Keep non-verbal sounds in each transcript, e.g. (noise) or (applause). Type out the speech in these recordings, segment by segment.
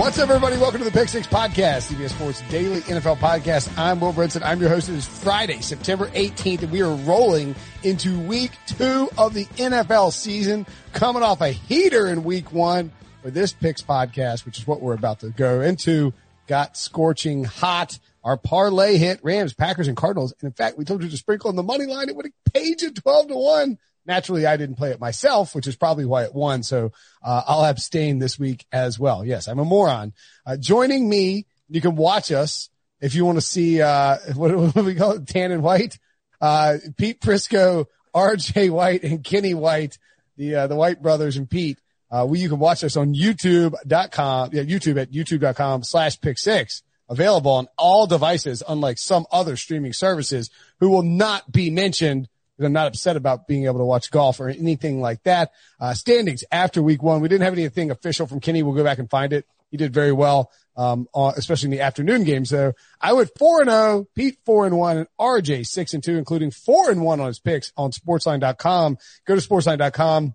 What's up, everybody? Welcome to the Pick Six Podcast, CBS Sports Daily NFL Podcast. I'm Will Brinson. I'm your host. It is Friday, September 18th, and we are rolling into week two of the NFL season, coming off a heater in week one for this Picks Podcast, which is what we're about to go into. Got scorching hot. Our parlay hit Rams, Packers, and Cardinals. And in fact, we told you to sprinkle on the money line. It would have paid you 12 to 1. Naturally, I didn't play it myself, which is probably why it won. So uh, I'll abstain this week as well. Yes, I'm a moron. Uh, joining me, you can watch us if you want to see uh, what, what do we call it, tan and white. Uh, Pete Prisco, R.J. White, and Kenny White, the uh, the White brothers, and Pete. Uh, we, you can watch us on YouTube.com, yeah, YouTube at YouTube.com slash Pick Six. Available on all devices, unlike some other streaming services, who will not be mentioned I'm not upset about being able to watch golf or anything like that. Uh, standings after week one. We didn't have anything official from Kenny. We'll go back and find it. He did very well, um, especially in the afternoon games. So I went four and zero, oh, Pete four and one, and RJ six and two, including four and one on his picks on Sportsline.com. Go to Sportsline.com.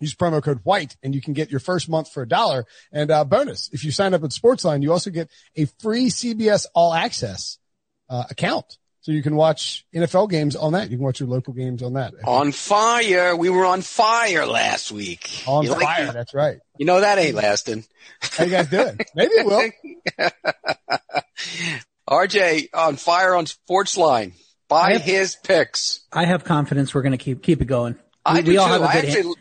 Use promo code white and you can get your first month for a dollar. And uh, bonus, if you sign up at Sportsline, you also get a free CBS All Access uh, account. So you can watch NFL games on that. You can watch your local games on that. On fire. We were on fire last week. On you fire. Like, that's right. You know that ain't lasting. How you guys doing? (laughs) Maybe it will. (laughs) RJ on fire on Sports Line. Buy have, his picks. I have confidence we're going to keep keep it going. We, I do we all too. have a good. I, actually,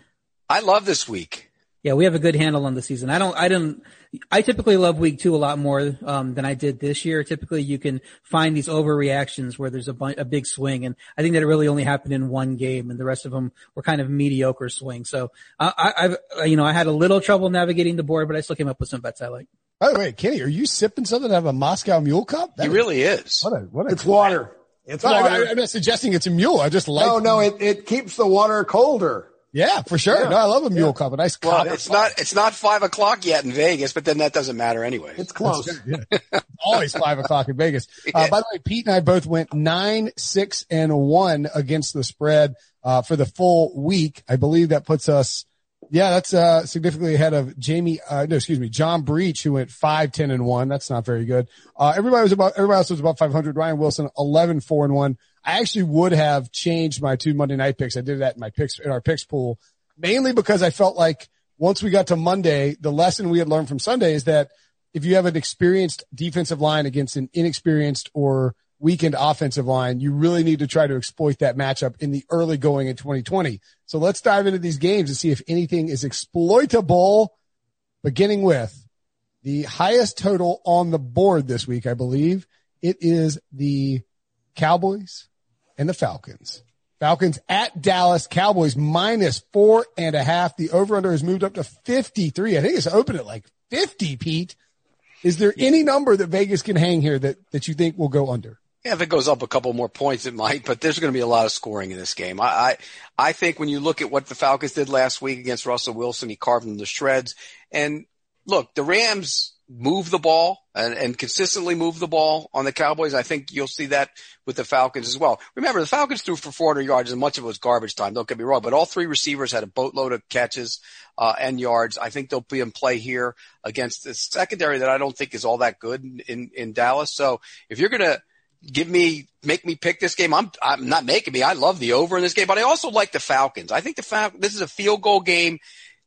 I love this week. Yeah, we have a good handle on the season. I don't, I don't, I typically love week two a lot more, um, than I did this year. Typically you can find these overreactions where there's a, a big swing. And I think that it really only happened in one game and the rest of them were kind of mediocre swing. So I, I, I you know, I had a little trouble navigating the board, but I still came up with some bets I like. By the way, Kenny, are you sipping something out of a Moscow Mule cup? That he really is. What a, what a it's water. It's no, water. I, am not suggesting it's a mule. I just like. No, no, it, it keeps the water colder. Yeah, for sure. Yeah. No, I love a mule yeah. cup. A nice well, It's cup. not it's not five o'clock yet in Vegas, but then that doesn't matter anyway. It's close. Yeah. Always five o'clock in Vegas. (laughs) Uh, by the way, Pete and I both went nine, six, and one against the spread uh, for the full week. I believe that puts us. Yeah, that's uh, significantly ahead of Jamie. Uh, no, excuse me, John Breech, who went five, ten, and one. That's not very good. Uh, everybody was about. Everybody else was about five hundred. Ryan Wilson, 11, 4, and one. I actually would have changed my two Monday night picks. I did that in my picks in our picks pool mainly because I felt like once we got to Monday, the lesson we had learned from Sunday is that if you have an experienced defensive line against an inexperienced or weakened offensive line, you really need to try to exploit that matchup in the early going in 2020. So let's dive into these games and see if anything is exploitable, beginning with the highest total on the board this week, I believe. It is the Cowboys and the Falcons. Falcons at Dallas, Cowboys minus four and a half. The over under has moved up to 53. I think it's open at like 50, Pete. Is there any number that Vegas can hang here that, that you think will go under? Yeah, if it goes up a couple more points, it might, but there's going to be a lot of scoring in this game. I, I, I think when you look at what the Falcons did last week against Russell Wilson, he carved them to shreds. And look, the Rams move the ball and, and consistently move the ball on the Cowboys. I think you'll see that with the Falcons as well. Remember, the Falcons threw for 400 yards and much of it was garbage time. Don't get me wrong, but all three receivers had a boatload of catches, uh, and yards. I think they'll be in play here against the secondary that I don't think is all that good in, in, in Dallas. So if you're going to give me, make me pick this game, I'm, I'm not making me. I love the over in this game, but I also like the Falcons. I think the Falcons, this is a field goal game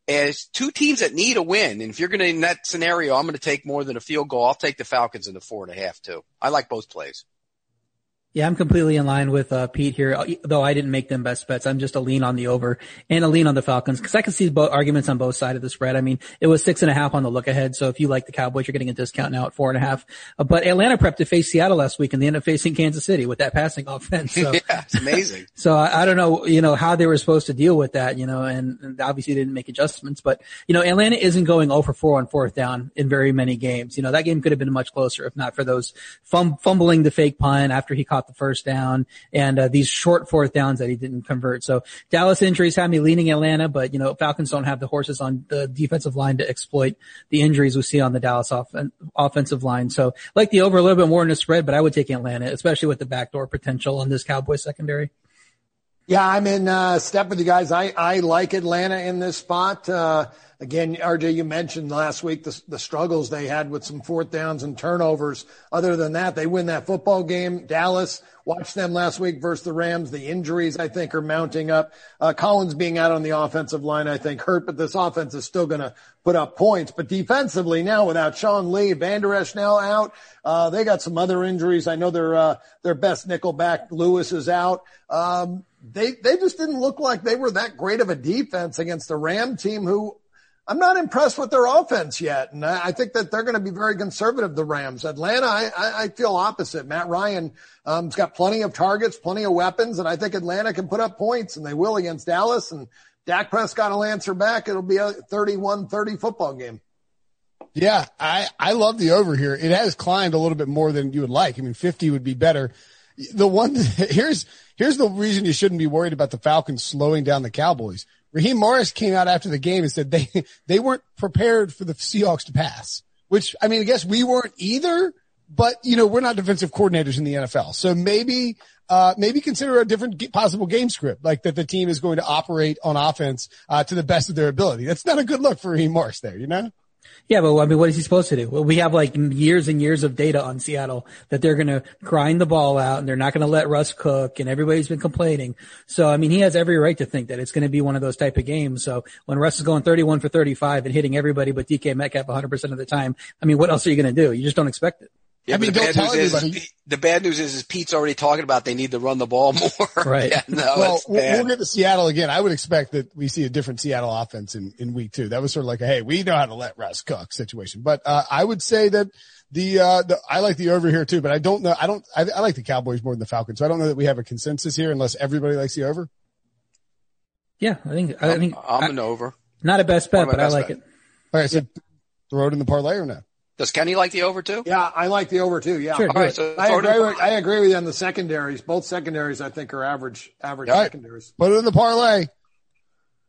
as two teams that need a win. And if you're going to, in that scenario, I'm going to take more than a field goal. I'll take the Falcons in the four and a half too. I like both plays. Yeah, I'm completely in line with uh, Pete here. Though I didn't make them best bets, I'm just a lean on the over and a lean on the Falcons because I can see both arguments on both sides of the spread. I mean, it was six and a half on the look ahead, so if you like the Cowboys, you're getting a discount now at four and a half. Uh, but Atlanta prepped to face Seattle last week, and they ended up facing Kansas City with that passing (laughs) offense. So, (laughs) yeah, it's amazing. (laughs) so I, I, don't know, you know, how they were supposed to deal with that, you know, and, and obviously they didn't make adjustments. But you know, Atlanta isn't going over 4 on fourth down in very many games. You know, that game could have been much closer if not for those fum- fumbling the fake punt after he caught the first down and uh, these short fourth downs that he didn't convert. So Dallas injuries have me leaning Atlanta, but you know Falcons don't have the horses on the defensive line to exploit the injuries we see on the Dallas off- offensive line. So like the over a little bit more in the spread, but I would take Atlanta, especially with the backdoor potential on this Cowboys secondary. Yeah, I'm in uh, step with you guys. I, I like Atlanta in this spot. Uh, again, RJ, you mentioned last week the, the struggles they had with some fourth downs and turnovers. Other than that, they win that football game. Dallas, watched them last week versus the Rams. The injuries, I think, are mounting up. Uh, Collins being out on the offensive line, I think, hurt, but this offense is still going to put up points. But defensively now, without Sean Lee, Vander Esch now out, uh, they got some other injuries. I know their uh, their best nickelback Lewis is out. Um, they they just didn't look like they were that great of a defense against the Ram team who I'm not impressed with their offense yet. And I, think that they're going to be very conservative, the Rams. Atlanta, I, I feel opposite. Matt Ryan um, has got plenty of targets, plenty of weapons, and I think Atlanta can put up points, and they will against Dallas. And Dak Prescott will answer back. It'll be a 31-30 football game. Yeah, I, I love the over here. It has climbed a little bit more than you would like. I mean, 50 would be better. The one, (laughs) here's, here's the reason you shouldn't be worried about the Falcons slowing down the Cowboys. Raheem Morris came out after the game and said they, (laughs) they weren't prepared for the Seahawks to pass, which I mean, I guess we weren't either, but you know, we're not defensive coordinators in the NFL. So maybe, uh, maybe consider a different possible game script, like that the team is going to operate on offense, uh, to the best of their ability. That's not a good look for Raheem Morris there, you know? Yeah, but I mean, what is he supposed to do? Well, we have like years and years of data on Seattle that they're going to grind the ball out and they're not going to let Russ cook and everybody's been complaining. So, I mean, he has every right to think that it's going to be one of those type of games. So when Russ is going 31 for 35 and hitting everybody but DK Metcalf 100% of the time, I mean, what else are you going to do? You just don't expect it. Yeah, I mean, the bad, news is, the bad news is, is Pete's already talking about they need to run the ball (laughs) more. Right. yeah, no, well, we'll get to Seattle again. I would expect that we see a different Seattle offense in, in week two. That was sort of like a, hey, we know how to let Russ cook situation. But, uh, I would say that the, uh, the, I like the over here too, but I don't know. I don't, I, I like the Cowboys more than the Falcons. So I don't know that we have a consensus here unless everybody likes the over. Yeah, I think, I think I'm, I'm an over. Not a best bet, but best I like bet. it. All right. So yeah. throw it in the parlay or no? Does Kenny like the over too? Yeah, I like the over too. Yeah. Sure, All right, so I agree, with, I agree with you on the secondaries. Both secondaries, I think, are average average right. secondaries. Put it in the parlay.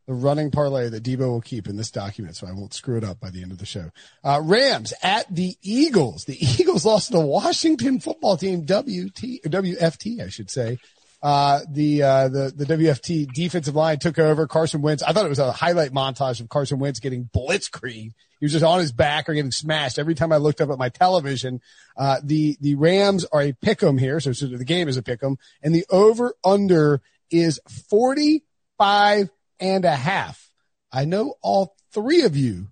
The running parlay that Debo will keep in this document, so I won't screw it up by the end of the show. Uh, Rams at the Eagles. The (laughs) Eagles lost to the Washington football team, WT, WFT, I should say. Uh, the, uh, the, the WFT defensive line took over Carson Wentz. I thought it was a highlight montage of Carson Wentz getting blitzkrieg. He was just on his back or getting smashed every time I looked up at my television. Uh, the, the Rams are a pick 'em here. So, so the game is a pick 'em and the over under is 45 and a half. I know all three of you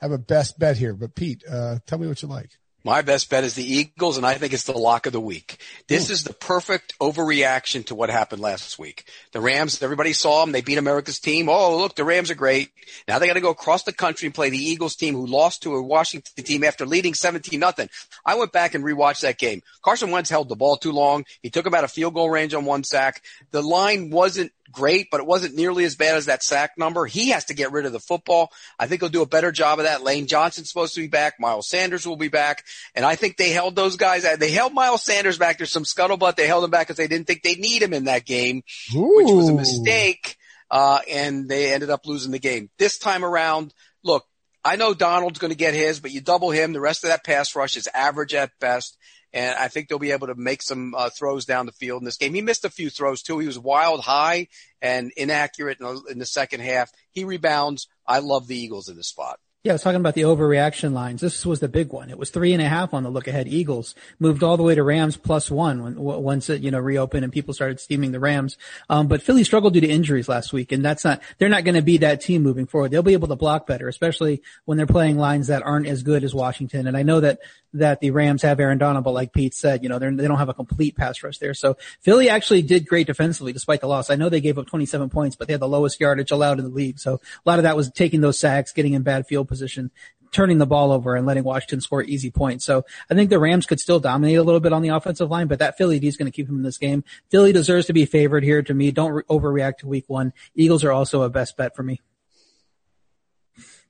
have a best bet here, but Pete, uh, tell me what you like. My best bet is the Eagles, and I think it's the lock of the week. This Ooh. is the perfect overreaction to what happened last week. The Rams, everybody saw them. They beat America's team. Oh, look, the Rams are great. Now they got to go across the country and play the Eagles team who lost to a Washington team after leading 17 nothing. I went back and rewatched that game. Carson Wentz held the ball too long. He took him out of field goal range on one sack. The line wasn't great, but it wasn't nearly as bad as that sack number. He has to get rid of the football. I think he'll do a better job of that. Lane Johnson's supposed to be back. Miles Sanders will be back. And I think they held those guys. They held Miles Sanders back. There's some scuttlebutt. They held him back because they didn't think they need him in that game, Ooh. which was a mistake. Uh, and they ended up losing the game. This time around, look, I know Donald's going to get his, but you double him. The rest of that pass rush is average at best. And I think they'll be able to make some uh, throws down the field in this game. He missed a few throws too. He was wild high and inaccurate in the, in the second half. He rebounds. I love the Eagles in this spot. Yeah, I was talking about the overreaction lines. This was the big one. It was three and a half on the look ahead. Eagles moved all the way to Rams plus one when, once it, you know, reopened and people started steaming the Rams. Um, but Philly struggled due to injuries last week and that's not, they're not going to be that team moving forward. They'll be able to block better, especially when they're playing lines that aren't as good as Washington. And I know that, that the Rams have Aaron Donald, but like Pete said, you know, they don't have a complete pass rush there. So Philly actually did great defensively despite the loss. I know they gave up 27 points, but they had the lowest yardage allowed in the league. So a lot of that was taking those sacks, getting in bad field position turning the ball over and letting Washington score easy points. So I think the Rams could still dominate a little bit on the offensive line, but that Philly D is going to keep him in this game. Philly deserves to be favored here to me. Don't re- overreact to week one. Eagles are also a best bet for me.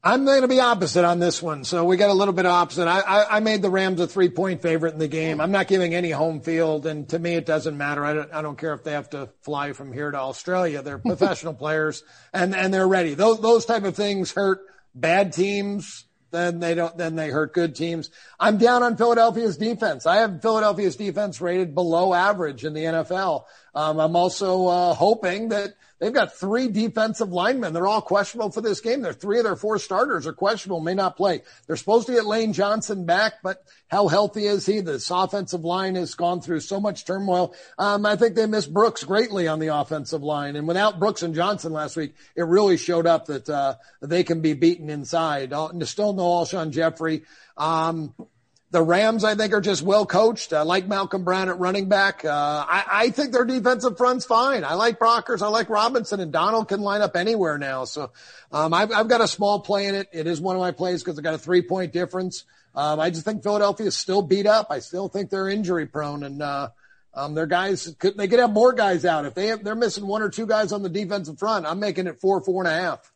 I'm going to be opposite on this one. So we got a little bit of opposite. I, I, I made the Rams a three point favorite in the game. I'm not giving any home field. And to me, it doesn't matter. I don't, I don't care if they have to fly from here to Australia. They're (laughs) professional players and, and they're ready. Those, those type of things hurt bad teams then they don't, then they hurt good teams. I'm down on Philadelphia's defense. I have Philadelphia's defense rated below average in the NFL. Um, I'm also, uh, hoping that they've got three defensive linemen. They're all questionable for this game. They're three of their four starters are questionable, may not play. They're supposed to get Lane Johnson back, but how healthy is he? This offensive line has gone through so much turmoil. Um, I think they missed Brooks greatly on the offensive line. And without Brooks and Johnson last week, it really showed up that, uh, they can be beaten inside. Uh, still no Alshon Jeffery. Um, the Rams, I think, are just well coached. I like Malcolm Brown at running back. Uh, I, I, think their defensive front's fine. I like Brockers. I like Robinson and Donald can line up anywhere now. So, um, I've, I've, got a small play in it. It is one of my plays because I got a three point difference. Um, I just think Philadelphia is still beat up. I still think they're injury prone and, uh, um, their guys could, they could have more guys out. If they have, they're missing one or two guys on the defensive front, I'm making it four, four and a half.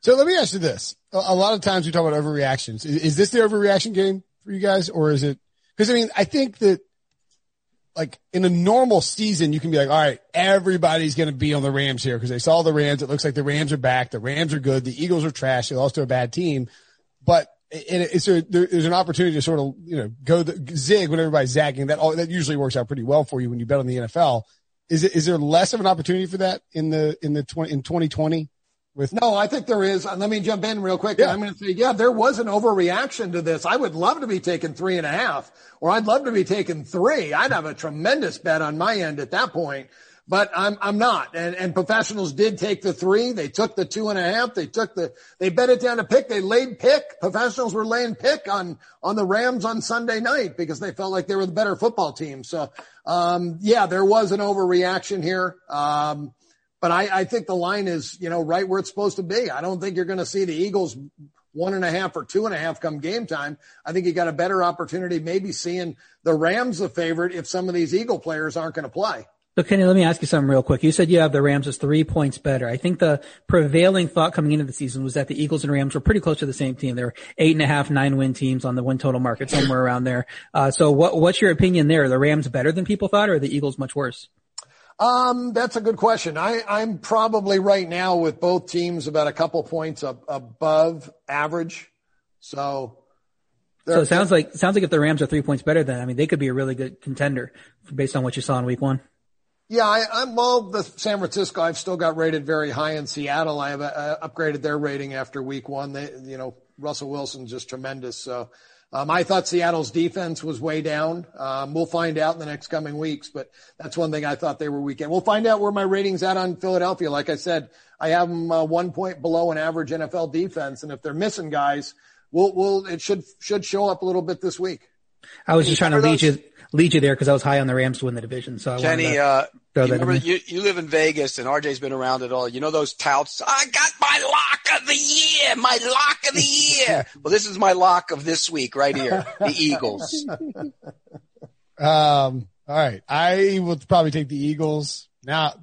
So let me ask you this. A, lot of times we talk about overreactions. Is, is this the overreaction game for you guys or is it, cause I mean, I think that like in a normal season, you can be like, all right, everybody's going to be on the Rams here because they saw the Rams. It looks like the Rams are back. The Rams are good. The Eagles are trash. They lost to a bad team, but it's a, there's an opportunity to sort of, you know, go the zig when everybody's zagging. That all, that usually works out pretty well for you when you bet on the NFL. Is it, is there less of an opportunity for that in the, in the 20, in 2020? With no, I think there is. Let me jump in real quick. Yeah. I'm going to say, yeah, there was an overreaction to this. I would love to be taking three and a half, or I'd love to be taking three. I'd have a tremendous bet on my end at that point but I'm, I'm not. And, and professionals did take the three. They took the two and a half. They took the, they bet it down to pick. They laid pick. Professionals were laying pick on, on the Rams on Sunday night because they felt like they were the better football team. So, um, yeah, there was an overreaction here. Um, but I, I think the line is, you know, right where it's supposed to be. I don't think you're going to see the Eagles one and a half or two and a half come game time. I think you got a better opportunity maybe seeing the Rams the favorite if some of these Eagle players aren't going to play. So Kenny, let me ask you something real quick. You said you have the Rams as three points better. I think the prevailing thought coming into the season was that the Eagles and Rams were pretty close to the same team. They were eight and a half, nine win teams on the win total market, somewhere around there. Uh, so what, what's your opinion there? Are the Rams better than people thought or are the Eagles much worse? Um, that's a good question. I, I'm probably right now with both teams about a couple points up, above average. So so it sounds like sounds like if the Rams are three points better, then I mean they could be a really good contender based on what you saw in Week One. Yeah, I, am well. The San Francisco, I've still got rated very high in Seattle. I have uh, upgraded their rating after week one. They, you know, Russell Wilson's just tremendous. So, I thought Seattle's defense was way down. Um, we'll find out in the next coming weeks, but that's one thing I thought they were weak in. We'll find out where my ratings at on Philadelphia. Like I said, I have them uh, one point below an average NFL defense, and if they're missing guys, we'll, we'll it should should show up a little bit this week. I was just trying to lead you lead you there because I was high on the Rams to win the division. So I Kenny, uh, you, remember, you, you, live in Vegas and RJ's been around it all. You know those touts? I got my lock of the year, my lock of the year. (laughs) well, this is my lock of this week right here. The Eagles. (laughs) Um, all right. I will probably take the Eagles now,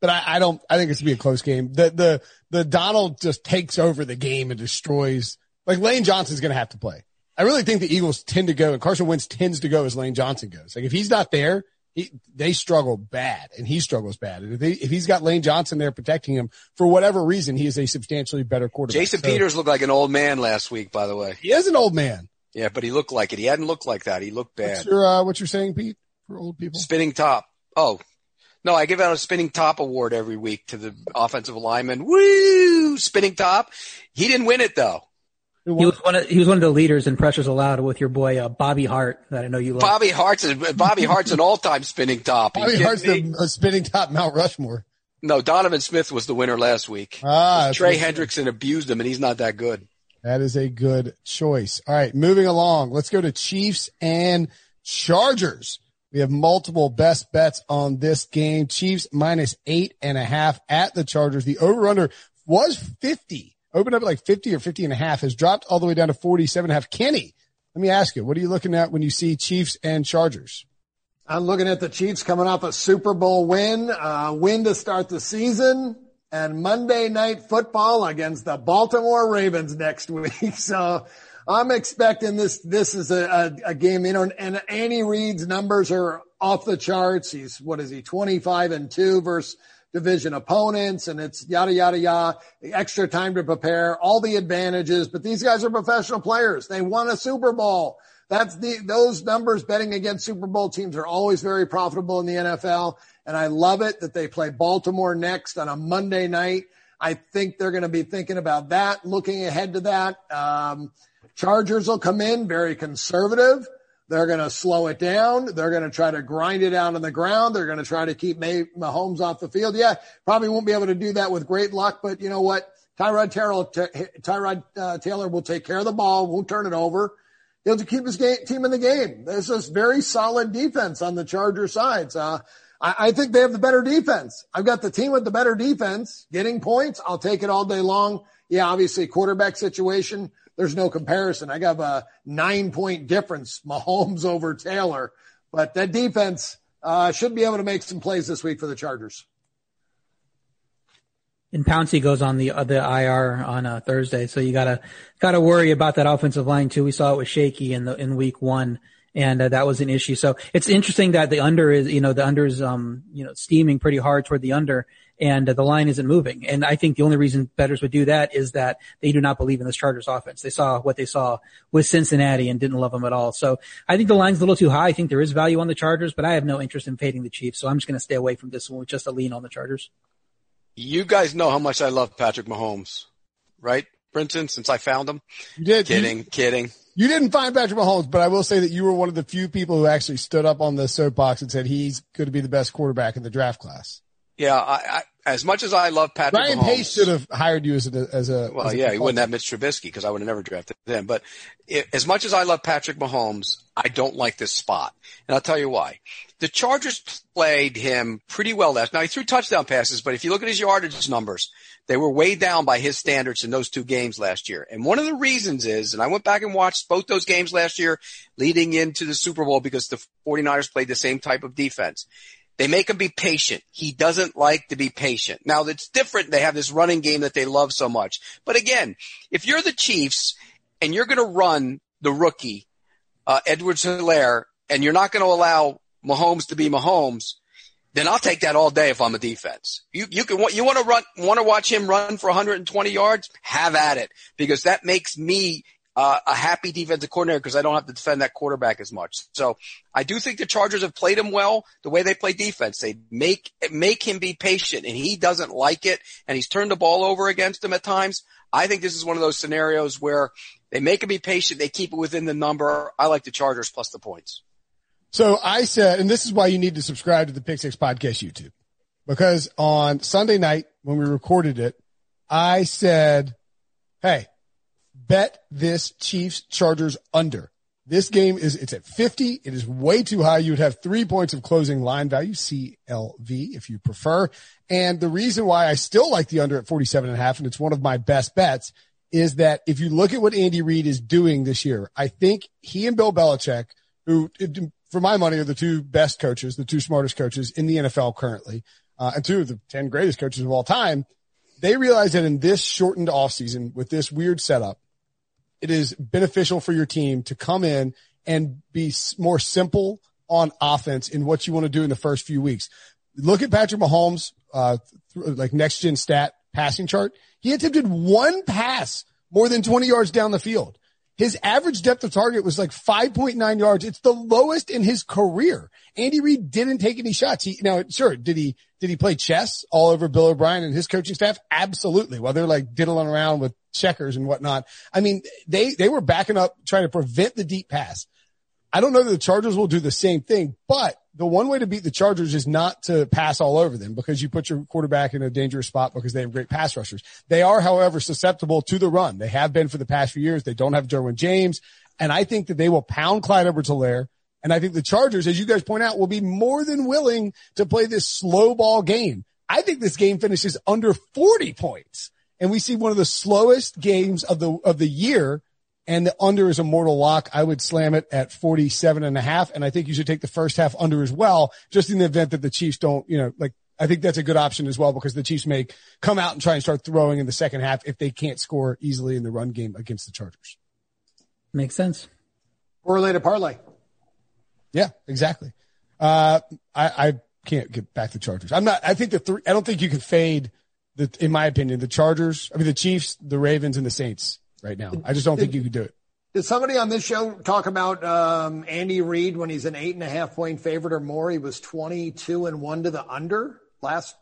but I, I don't, I think it's gonna be a close game. The, the, the Donald just takes over the game and destroys, like Lane Johnson's going to have to play. I really think the Eagles tend to go and Carson Wentz tends to go as Lane Johnson goes. Like if he's not there, he, they struggle bad and he struggles bad. And if, they, if he's got Lane Johnson there protecting him for whatever reason, he is a substantially better quarterback. Jason so, Peters looked like an old man last week, by the way. He is an old man. Yeah, but he looked like it. He hadn't looked like that. He looked bad. What's your, uh, what you're saying, Pete, for old people? Spinning top. Oh, no, I give out a spinning top award every week to the offensive lineman. Woo! Spinning top. He didn't win it though. He was one of he was one of the leaders in pressures allowed with your boy uh, Bobby Hart that I know you love. Bobby Hart's Bobby Hart's an all time spinning top. Bobby Hart's the spinning top Mount Rushmore. No, Donovan Smith was the winner last week. Ah, Trey Hendrickson abused him, and he's not that good. That is a good choice. All right, moving along. Let's go to Chiefs and Chargers. We have multiple best bets on this game. Chiefs minus eight and a half at the Chargers. The over under was 50 opened up like 50 or 50 and a half, has dropped all the way down to 47 and a half. Kenny, let me ask you, what are you looking at when you see Chiefs and Chargers? I'm looking at the Chiefs coming off a Super Bowl win, uh, win to start the season and Monday night football against the Baltimore Ravens next (laughs) week. So I'm expecting this, this is a, a, a game, you know, and Andy Reid's numbers are off the charts. He's, what is he, 25 and two versus division opponents and it's yada, yada, yada, extra time to prepare, all the advantages. But these guys are professional players. They won a Super Bowl. That's the, those numbers betting against Super Bowl teams are always very profitable in the NFL. And I love it that they play Baltimore next on a Monday night. I think they're going to be thinking about that, looking ahead to that. Um, Chargers will come in very conservative. They're going to slow it down. They're going to try to grind it out on the ground. They're going to try to keep Mahomes off the field. Yeah, probably won't be able to do that with great luck, but you know what? Tyrod Taylor, Tyrod uh, Taylor will take care of the ball, won't turn it over. He'll keep his game, team in the game. There's this very solid defense on the Charger sides. Uh, I, I think they have the better defense. I've got the team with the better defense getting points. I'll take it all day long. Yeah, obviously quarterback situation there's no comparison. I got a nine point difference, Mahomes over Taylor, but that defense uh, should be able to make some plays this week for the Chargers. And Pouncey goes on the uh, the IR on uh, Thursday, so you gotta gotta worry about that offensive line too. We saw it was shaky in the in week one, and uh, that was an issue. So it's interesting that the under is you know the under is um you know steaming pretty hard toward the under, and the line isn't moving. And I think the only reason betters would do that is that they do not believe in this Chargers offense. They saw what they saw with Cincinnati and didn't love them at all. So I think the line's a little too high. I think there is value on the Chargers, but I have no interest in fading the Chiefs. So I'm just going to stay away from this one with just a lean on the Chargers. You guys know how much I love Patrick Mahomes, right? Brinson, since I found him. You did. Kidding, you, kidding. You didn't find Patrick Mahomes, but I will say that you were one of the few people who actually stood up on the soapbox and said he's going to be the best quarterback in the draft class. Yeah, I, I, as much as I love Patrick Ryan Mahomes, Pace should have hired you as a as a well, as a yeah, he wouldn't have Mitch Trubisky because I would have never drafted him. But it, as much as I love Patrick Mahomes, I don't like this spot, and I'll tell you why. The Chargers played him pretty well last. Now he threw touchdown passes, but if you look at his yardage numbers, they were way down by his standards in those two games last year. And one of the reasons is, and I went back and watched both those games last year leading into the Super Bowl because the 49ers played the same type of defense. They make him be patient. He doesn't like to be patient. Now it's different. They have this running game that they love so much. But again, if you're the Chiefs and you're going to run the rookie, uh, Edwards-Helaire, and you're not going to allow Mahomes to be Mahomes, then I'll take that all day if I'm a defense. You, you can, you want to run, want to watch him run for 120 yards? Have at it because that makes me uh, a happy defensive coordinator because I don't have to defend that quarterback as much. So I do think the Chargers have played him well the way they play defense. They make make him be patient, and he doesn't like it, and he's turned the ball over against him at times. I think this is one of those scenarios where they make him be patient, they keep it within the number. I like the Chargers plus the points. So I said, and this is why you need to subscribe to the Pick Six Podcast YouTube, because on Sunday night when we recorded it, I said, "Hey." Bet this Chiefs Chargers under. This game is, it's at 50. It is way too high. You would have three points of closing line value, CLV, if you prefer. And the reason why I still like the under at 47 and a half, and it's one of my best bets, is that if you look at what Andy Reid is doing this year, I think he and Bill Belichick, who, for my money, are the two best coaches, the two smartest coaches in the NFL currently, uh, and two of the 10 greatest coaches of all time, they realize that in this shortened offseason with this weird setup, it is beneficial for your team to come in and be more simple on offense in what you want to do in the first few weeks. Look at Patrick Mahomes, uh, like next gen stat passing chart. He attempted one pass more than 20 yards down the field. His average depth of target was like 5.9 yards. It's the lowest in his career. Andy Reid didn't take any shots. He, now, sure, did he, did he play chess all over Bill O'Brien and his coaching staff? Absolutely. While they're like diddling around with checkers and whatnot. I mean, they, they were backing up trying to prevent the deep pass. I don't know that the Chargers will do the same thing, but the one way to beat the Chargers is not to pass all over them because you put your quarterback in a dangerous spot because they have great pass rushers. They are, however, susceptible to the run. They have been for the past few years. They don't have Derwin James. And I think that they will pound Clyde Edwards-Helaire. And I think the Chargers, as you guys point out, will be more than willing to play this slow ball game. I think this game finishes under 40 points and we see one of the slowest games of the, of the year and the under is a mortal lock. I would slam it at 47 and a half. And I think you should take the first half under as well, just in the event that the Chiefs don't, you know, like, I think that's a good option as well because the Chiefs may come out and try and start throwing in the second half if they can't score easily in the run game against the Chargers. Makes sense. Parlay to parlay. Yeah, exactly. Uh, I, I can't get back the Chargers. I'm not, I think the three, I don't think you can fade the, in my opinion, the Chargers, I mean, the Chiefs, the Ravens and the Saints right now. I just don't think you could do it. Did somebody on this show talk about um, Andy Reid when he's an eight and a half point favorite or more? He was twenty two and one to the under last.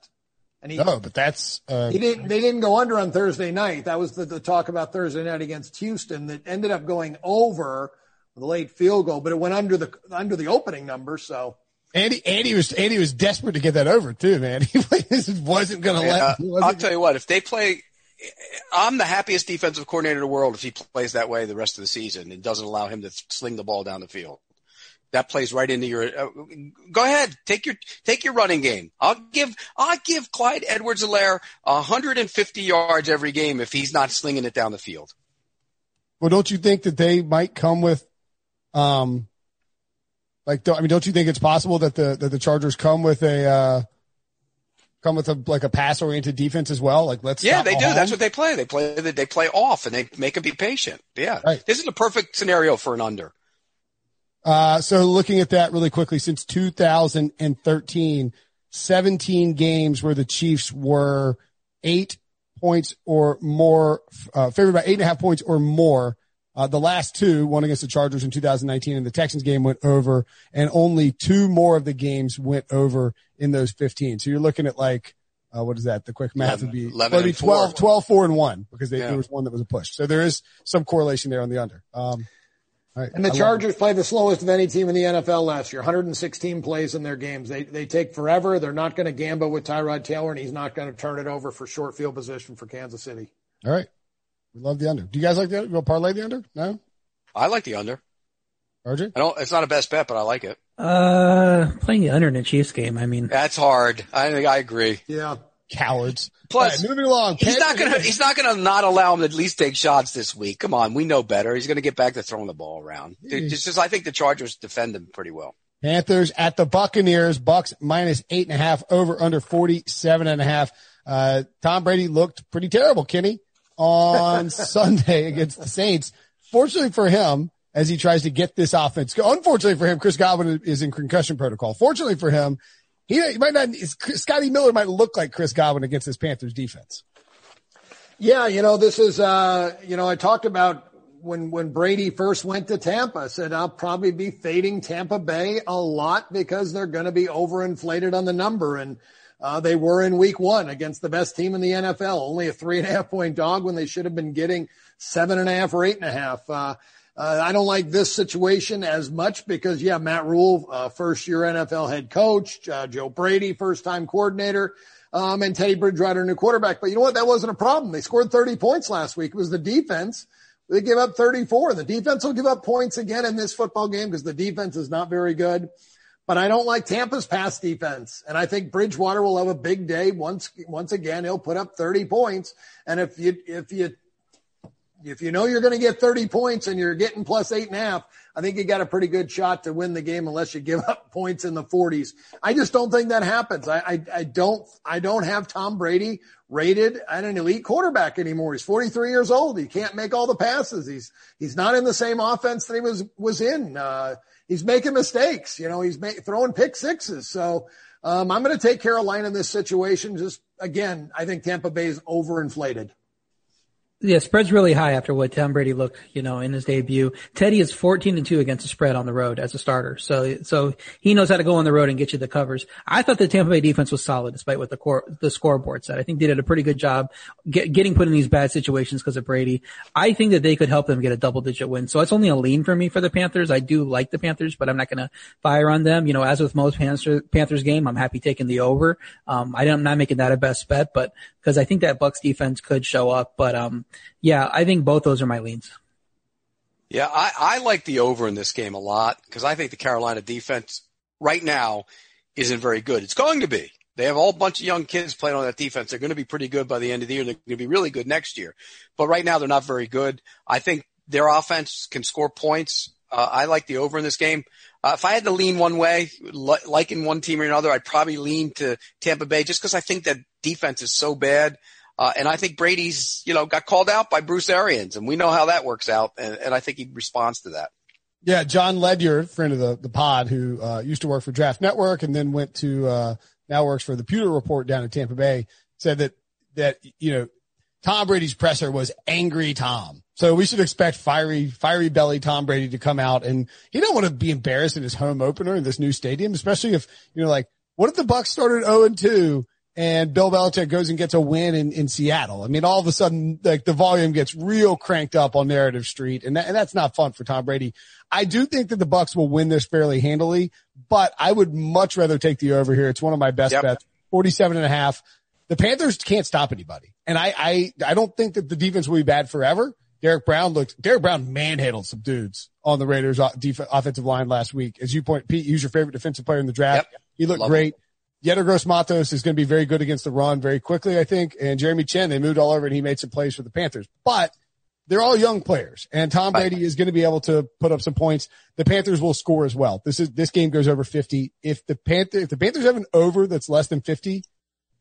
And he, no, but that's uh, he didn't. They didn't go under on Thursday night. That was the, the talk about Thursday night against Houston that ended up going over the late field goal, but it went under the under the opening number. So Andy, Andy was Andy was desperate to get that over too, man. (laughs) He wasn't going to yeah, let. I'll tell you what, if they play I'm the happiest defensive coordinator in the world if he plays that way the rest of the season and doesn't allow him to sling the ball down the field. That plays right into your. Uh, go ahead, take your take your running game. I'll give I'll give Clyde Edwards-Helaire 150 yards every game if he's not slinging it down the field. Well, don't you think that they might come with, um, like I mean, don't you think it's possible that the that the Chargers come with a uh, come with a like a pass oriented defense as well. Like let's yeah, they do. That's what they play. They play they play off and they make them be patient. Yeah, right. this is a perfect scenario for an under. Uh, so looking at that really quickly, since 2013, 17 games where the Chiefs were eight points or more, uh, favored by eight and a half points or more. Uh, the last two, one against the Chargers in 2019 and the Texans game went over and only two more of the games went over in those 15. So you're looking at like, uh, what is that? The quick math 11, would be, 11 would be 12, 4. 12, 4 and one because they, yeah. there was one that was a push. So there is some correlation there on the under. Um, And the I Chargers played the slowest of any team in the NFL last year. 116 plays in their games. They they take forever. They're not going to gamble with Tyrod Taylor, and he's not going to turn it over for short field position for Kansas City. All right. We love the under. Do you guys like the under? You parlay the under? No? I like the under. RJ? I don't, it's not a best bet, but I like it. Uh, playing the under in a Chiefs game. I mean, that's hard. I think I agree. Yeah. Cowards. Plus, right, moving along. He's not gonna, he's not gonna not allow him to at least take shots this week. Come on. We know better. He's gonna get back to throwing the ball around. It's just, I think the Chargers defend him pretty well. Panthers at the Buccaneers. Bucs minus eight and a half over under 47 and a half. Uh, Tom Brady looked pretty terrible, Kenny on (laughs) Sunday against the Saints. Fortunately for him, as he tries to get this offense. Unfortunately for him, Chris Godwin is in concussion protocol. Fortunately for him, he, might not, Scotty Miller might look like Chris Godwin against this Panthers defense. Yeah, you know, this is, uh, you know, I talked about when, when Brady first went to Tampa, I said I'll probably be fading Tampa Bay a lot because they're going to be overinflated on the number. And, uh, they were in week one against the best team in the NFL, only a three and a half point dog when they should have been getting seven and a half or eight and a half. Uh, uh, I don't like this situation as much because, yeah, Matt Rhule, uh, first year NFL head coach, uh, Joe Brady, first time coordinator, um, and Teddy Bridgewater, new quarterback. But you know what? That wasn't a problem. They scored 30 points last week. It was the defense. They give up 34. The defense will give up points again in this football game because the defense is not very good but I don't like Tampa's pass defense. And I think Bridgewater will have a big day once, once again, he'll put up 30 points. And if you, if you If you know you're going to get 30 points and you're getting plus eight and a half, I think you got a pretty good shot to win the game unless you give (laughs) up points in the 40s. I just don't think that happens. I, I, I don't, I don't have Tom Brady rated at an elite quarterback anymore. He's 43 years old. He can't make all the passes. He's, he's not in the same offense that he was, was in. Uh, he's making mistakes. You know, he's ma- throwing pick sixes. So, um, I'm going to take Carolina in this situation. Just again, I think Tampa Bay is overinflated. Yeah, spread's really high after what Tom Brady looked, you know, in his debut. Teddy is 14 and 2 against the spread on the road as a starter. So, so he knows how to go on the road and get you the covers. I thought the Tampa Bay defense was solid despite what the core, the scoreboard said. I think they did a pretty good job get, getting put in these bad situations because of Brady. I think that they could help them get a double digit win. So it's only a lean for me for the Panthers. I do like the Panthers, but I'm not going to fire on them. You know, as with most Panthers, Panthers game, I'm happy taking the over. Um, I am not making that a best bet, but because I think that Bucs defense could show up, but, um, yeah, I think both those are my leans. Yeah, I, I like the over in this game a lot because I think the Carolina defense right now isn't very good. It's going to be. They have a whole bunch of young kids playing on that defense. They're going to be pretty good by the end of the year. They're going to be really good next year. But right now they're not very good. I think their offense can score points. Uh, I like the over in this game. Uh, if I had to lean one way, like in one team or another, I'd probably lean to Tampa Bay just because I think that defense is so bad. Uh, and I think Brady's, you know, got called out by Bruce Arians, and we know how that works out. And, and I think he responds to that. Yeah, Jon Ledyard, friend of the, the pod, who uh, used to work for Draft Network and then went to uh, now works for the Pewter Report down in Tampa Bay, said that that you know Tom Brady's presser was angry Tom. So we should expect fiery, fiery belly Tom Brady to come out and he don't want to be embarrassed in his home opener in this new stadium, especially if, you know, like, what if the Bucs started 0 and 2 and Bill Belichick goes and gets a win in, in Seattle. I mean, all of a sudden, like the volume gets real cranked up on narrative street and, that, and that's not fun for Tom Brady. I do think that the Bucs will win this fairly handily, but I would much rather take the over here. It's one of my best yep. bets, 47 and a half. The Panthers can't stop anybody. And I, I, I don't think that the defense will be bad forever. Derrick Brown looked, Derrick Brown manhandled some dudes on the Raiders def- offensive line last week. As you point, Pete, he's your favorite defensive player in the draft. Yep. He looked Love great. Him. Yetur Gross-Matos is going to be very good against the run very quickly, I think. And Jeremy Chinn, they moved all over and he made some plays for the Panthers. But they're all young players and Tom Brady is going to be able to put up some points. The Panthers will score as well. This is, this game goes over 50. If the Panther, if the Panthers have an over that's less than 50,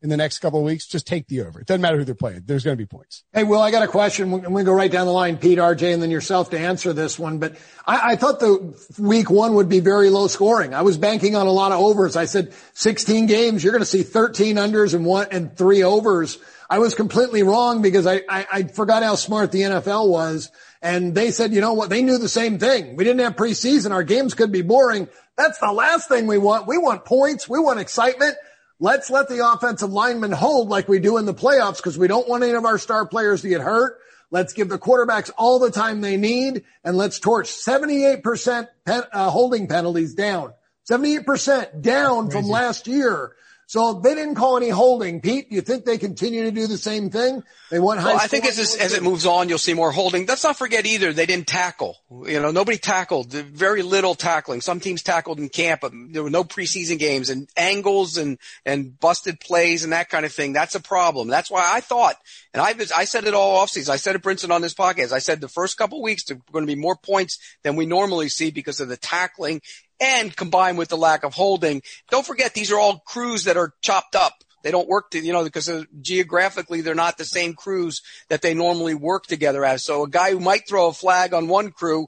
in the next couple of weeks, just take the over. It doesn't matter who they're playing. There's going to be points. Hey, Will, I got a question. I'm going to go right down the line, Pete, RJ, and then yourself to answer this one. But I, I thought the week one would be very low scoring. I was banking on a lot of overs. I said 16 games. You're going to see 13 unders and one and three overs. I was completely wrong because I, I, I forgot how smart the NFL was. And they said, you know what? They knew the same thing. We didn't have preseason. Our games could be boring. That's the last thing we want. We want points. We want excitement. Let's let the offensive linemen hold like we do in the playoffs because we don't want any of our star players to get hurt. Let's give the quarterbacks all the time they need and let's torch 78% pen, uh, holding penalties down. 78% down from last year. So they didn't call any holding. Pete, do you think they continue to do the same thing? They want high. Well, I think as, as it moves on, you'll see more holding. Let's not forget either. They didn't tackle. You know, nobody tackled. Very little tackling. Some teams tackled in camp, but there were no preseason games and angles and and busted plays and that kind of thing. That's a problem. That's why I thought, and I I said it all offseason. I said it, Brinson, on this podcast. I said the first couple weeks there are going to be more points than we normally see because of the tackling and combined with the lack of holding. Don't forget these are all crews that are chopped up. They don't work to, you know, because uh, geographically they're not the same crews that they normally work together as. So a guy who might throw a flag on one crew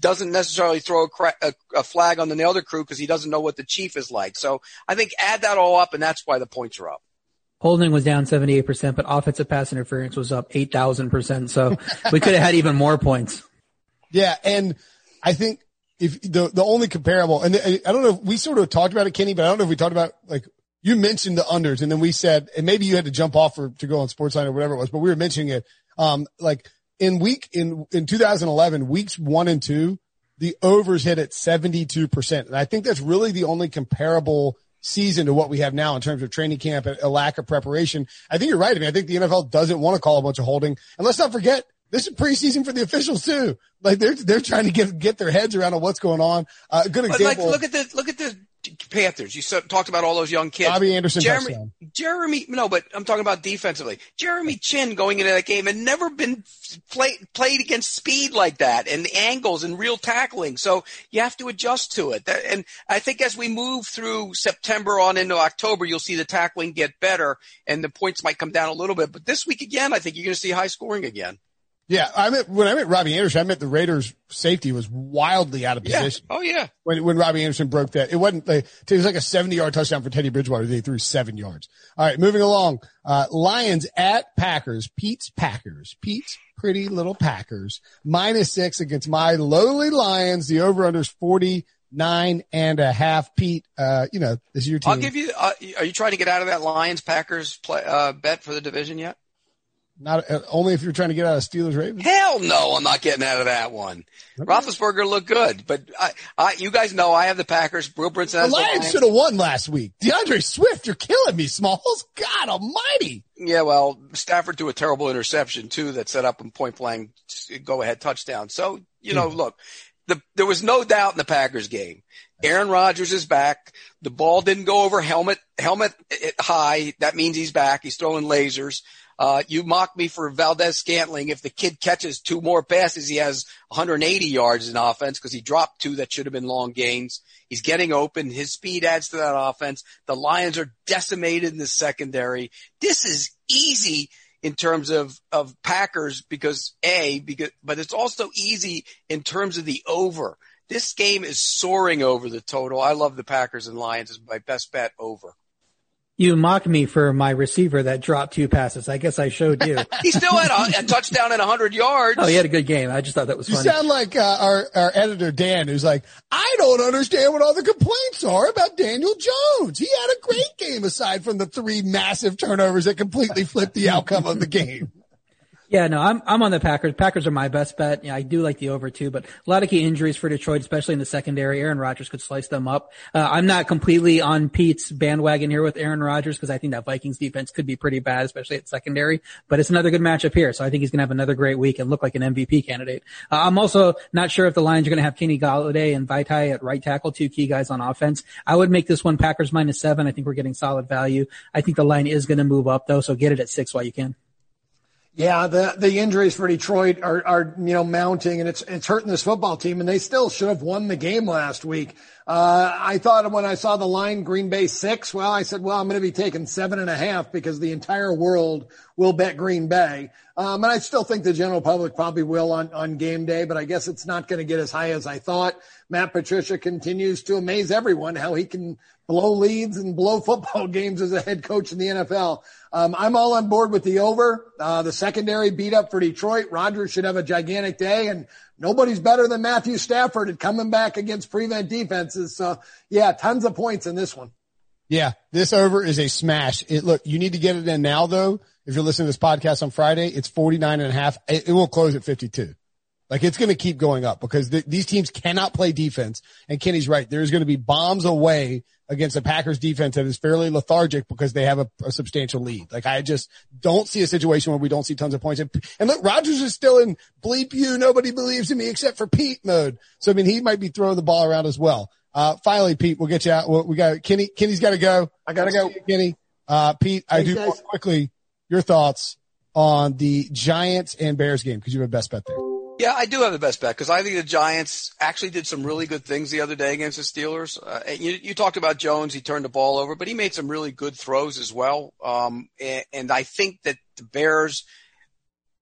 doesn't necessarily throw a, cra- a, a flag on the other crew because he doesn't know what the chief is like. So I think add that all up and that's why the points are up. Holding was down 78%, but offensive pass interference was up 8,000%. So we could have had even more points. Yeah. And I think if the the only comparable, and I don't know, if we sort of talked about it, Kenny, but I don't know if we talked about like you mentioned the unders, and then we said, and maybe you had to jump off or to go on Sportsline or whatever it was, but we were mentioning it. Um, like in week in in 2011, weeks one and two, the overs hit at 72 percent, and I think that's really the only comparable season to what we have now in terms of training camp and a lack of preparation. I think you're right. I mean, I think the NFL doesn't want to call a bunch of holding, and let's not forget this is preseason for the officials too. Like they're they're trying to get get their heads around on what's going on. Uh, good example. Like, look at the look at the Panthers. You so, talked about all those young kids. Bobby Anderson Jeremy, touchdown. Jeremy, no, but I'm talking about defensively. Jeremy Chinn going into that game had never been play, played against speed like that and the angles and real tackling. So you have to adjust to it. That, and I think as we move through September on into October, you'll see the tackling get better and the points might come down a little bit. But this week again, I think you're going to see high scoring again. Yeah, I meant when I meant Robbie Anderson, I meant the Raiders' safety was wildly out of position. Yeah. Oh yeah. when when Robbie Anderson broke that. It wasn't like it was like a seventy yard touchdown for Teddy Bridgewater. They threw seven yards. All right, moving along. Uh, Lions at Packers. Pete's Packers. Pete's pretty little Packers minus six against my lowly Lions. The over under is forty nine and a half. Pete, uh, you know this is your team. I'll give you. Uh, are you trying to get out of that Lions Packers play, uh, bet for the division yet? Not uh, only if you're trying to get out of Steelers Ravens. Hell no, I'm not getting out of that one. Roethlisberger looked good, but I, I, you guys know I have the Packers. Will Brinson The has the Lions Lions. should have won last week. D'Andre Swift, you're killing me, Smalls. (laughs) God almighty. Yeah, well, Stafford threw a terrible interception too that set up a point blank go ahead touchdown. So, you know, look, the, there was no doubt in the Packers game. Aaron Rodgers is back. The ball didn't go over helmet, helmet eh, high. That means he's back. He's throwing lasers. Uh, you mock me for Valdes-Scantling. If the kid catches two more passes, he has 180 yards in offense because he dropped two that should have been long gains. He's getting open. His speed adds to that offense. The Lions are decimated in the secondary. This is easy in terms of, of Packers because A, because, but it's also easy in terms of the over. This game is soaring over the total. I love the Packers and Lions as my best bet over. You mock me for my receiver that dropped two passes. I guess I showed you. (laughs) He still had a, a touchdown and 100 yards. oh, he had a good game. I just thought that was You funny. sound like uh, our our editor Dan, who's like, I don't understand what all the complaints are about Daniel Jones. He had a great game aside from the three massive turnovers that completely flipped the outcome of the game. (laughs) Yeah, no, I'm I'm on the Packers. Packers are my best bet. Yeah, I do like the over too, but a lot of key injuries for Detroit, especially in the secondary. Aaron Rodgers could slice them up. Uh, I'm not completely on Pete's bandwagon here with Aaron Rodgers because I think that Vikings defense could be pretty bad, especially at secondary. But it's another good matchup here, so I think he's going to have another great week and look like an MVP candidate. Uh, I'm also not sure if the Lions are going to have Kenny Golladay and Vaitai at right tackle, two key guys on offense. I would make this one Packers minus seven. I think we're getting solid value. I think the line is going to move up though, so get it at six while you can. Yeah, the the injuries for Detroit are are you know mounting, and it's it's hurting this football team, and they still should have won the game last week. Uh, I thought when I saw the line Green Bay six, well, I said, well, I'm going to be taking seven and a half because the entire world will bet Green Bay, um, and I still think the general public probably will on on game day, but I guess it's not going to get as high as I thought. Matt Patricia continues to amaze everyone how he can blow leads and blow (laughs) football games as a head coach in the NFL. Um, I'm all on board with the over. Uh, the secondary beat up for Detroit. Rodgers should have a gigantic day, and nobody's better than Matthew Stafford at coming back against prevent defenses. So, yeah, tons of points in this one. Yeah, this over is a smash. It look, you need to get it in now though. If you're listening to this podcast on Friday, it's 49 and a half. It, it will close at 52. Like it's going to keep going up because th- these teams cannot play defense. And Kenny's right. There's going to be bombs away against a Packers defense that is fairly lethargic because they have a, a substantial lead. Like I just don't see a situation where we don't see tons of points. And, and look, Rodgers is still in bleep you. Nobody believes in me except for Pete mode. So I mean, he might be throwing the ball around as well. Uh, finally, Pete, we'll get you out. We got Kenny. Kenny's got to go. I gotta go. you, Kenny. Uh, Pete, I Thanks, do guys. quickly your thoughts on the Giants and Bears game because you have a best bet there. Yeah, I do have the best bet because I think the Giants actually did some really good things the other day against the Steelers. Uh, you, you talked about Jones; he turned the ball over, but he made some really good throws as well. Um, and, and I think that the Bears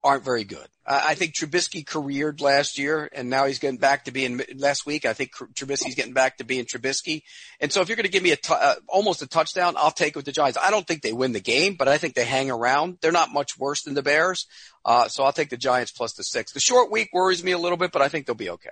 aren't very good. I I think Trubisky careered last year, and now he's getting back to being last week. I think Trubisky's getting back to being Trubisky. And so, if you're going to give me a t- uh, almost a touchdown, I'll take it with the Giants. I don't think they win the game, but I think they hang around. They're not much worse than the Bears, uh, so I'll take the Giants plus the six. The short week worries me a little bit, but I think they'll be okay.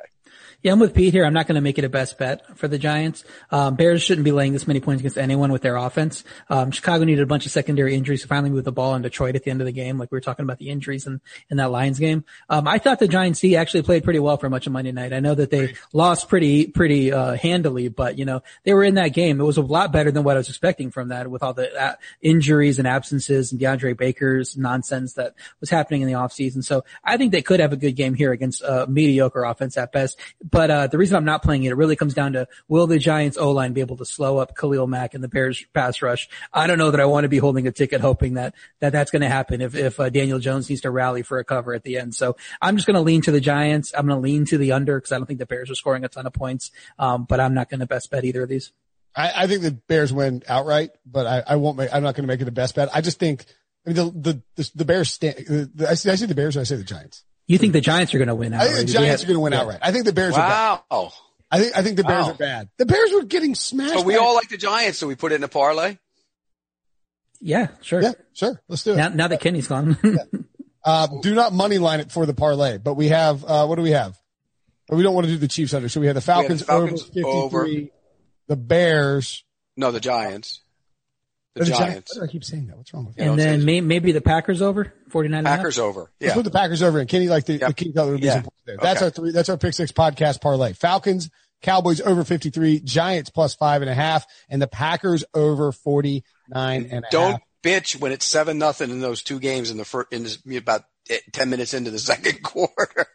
Yeah, I'm with Pete here. I'm not going to make it a best bet for the Giants. Um, Bears shouldn't be laying this many points against anyone with their offense. Um, Chicago needed a bunch of secondary injuries to finally move the ball in Detroit at the end of the game. Like we were talking about the injuries in, in that Lions game. Um, I thought the Giants D actually played pretty well for much of Monday night. I know that they lost pretty, pretty, uh, handily, but you know, they were in that game. It was a lot better than what I was expecting from that with all the uh, injuries and absences and DeAndre Baker's nonsense that was happening in the offseason. So I think they could have a good game here against a mediocre offense at best. But, uh, the reason I'm not playing it, it really comes down to will the Giants O-line be able to slow up Khalil Mack and the Bears pass rush? I don't know that I want to be holding a ticket hoping that, that that's going to happen if, if uh, Daniel Jones needs to rally for a cover at the end. So I'm just going to lean to the Giants. I'm going to lean to the under because I don't think the Bears are scoring a ton of points. Um, but I'm not going to best bet either of these. I, I, think the Bears win outright, but I, I won't make, I'm not going to make it a best bet. I just think, I mean, the, the, the, the Bears stand, I, see. I say the Bears or I say the Giants. You think the Giants are going to win outright? I think the Giants are going to win outright. I think the Bears wow. are bad. I think, I think the Bears wow. are bad. The Bears were getting smashed. But we all like the Giants, so we put it in a parlay. Yeah, sure. Yeah, sure. Let's do it. Now, now that Kenny's gone. (laughs) yeah. uh, do not money line it for the parlay, but we have, uh, what do we have? But we don't want to do the Chiefs under. So we have the Falcons, have the Falcons over 53, over. the Bears. No, the Giants. The, the Giants. Giants. I keep saying that? What's wrong with me? And then may, maybe the Packers over 49. Packers over. Yeah. Let's put the Packers over and Kenny like the, yep. the King Cutler yeah. there. That's okay. our three, that's our pick six podcast parlay. Falcons, Cowboys over 53, Giants plus five and a half, and the Packers over 49 and a Don't half. bitch when it's seven nothing in those two games in the first, in this, about 10 minutes into the second (laughs) quarter.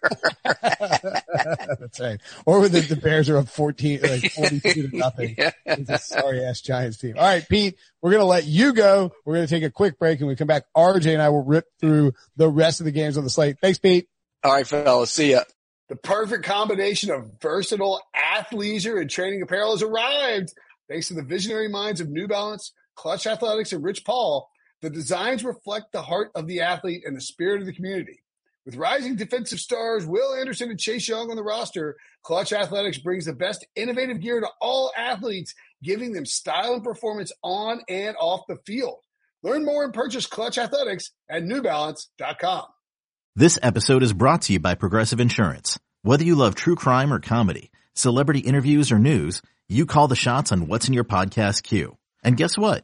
(laughs) That's right. Or when the, the, Bears are up 14, like (laughs) 42 to nothing. Yeah. It's a sorry ass Giants team. All right, Pete, we're going to let you go. We're going to take a quick break and we come back. RJ and I will rip through the rest of the games on the slate. Thanks, Pete. All right, fellas. See ya. The perfect combination of versatile athleisure and training apparel has arrived. Thanks to the visionary minds of New Balance, Clutch Athletics, and Rich Paul, the designs reflect the heart of the athlete and the spirit of the community. With rising defensive stars Will Anderson and Chase Young on the roster, Clutch Athletics brings the best innovative gear to all athletes, giving them style and performance on and off the field. Learn more and purchase Clutch Athletics at NewBalance.com. This episode is brought to you by Progressive Insurance. Whether you love true crime or comedy, celebrity interviews or news, you call the shots on what's in your podcast queue. And guess what?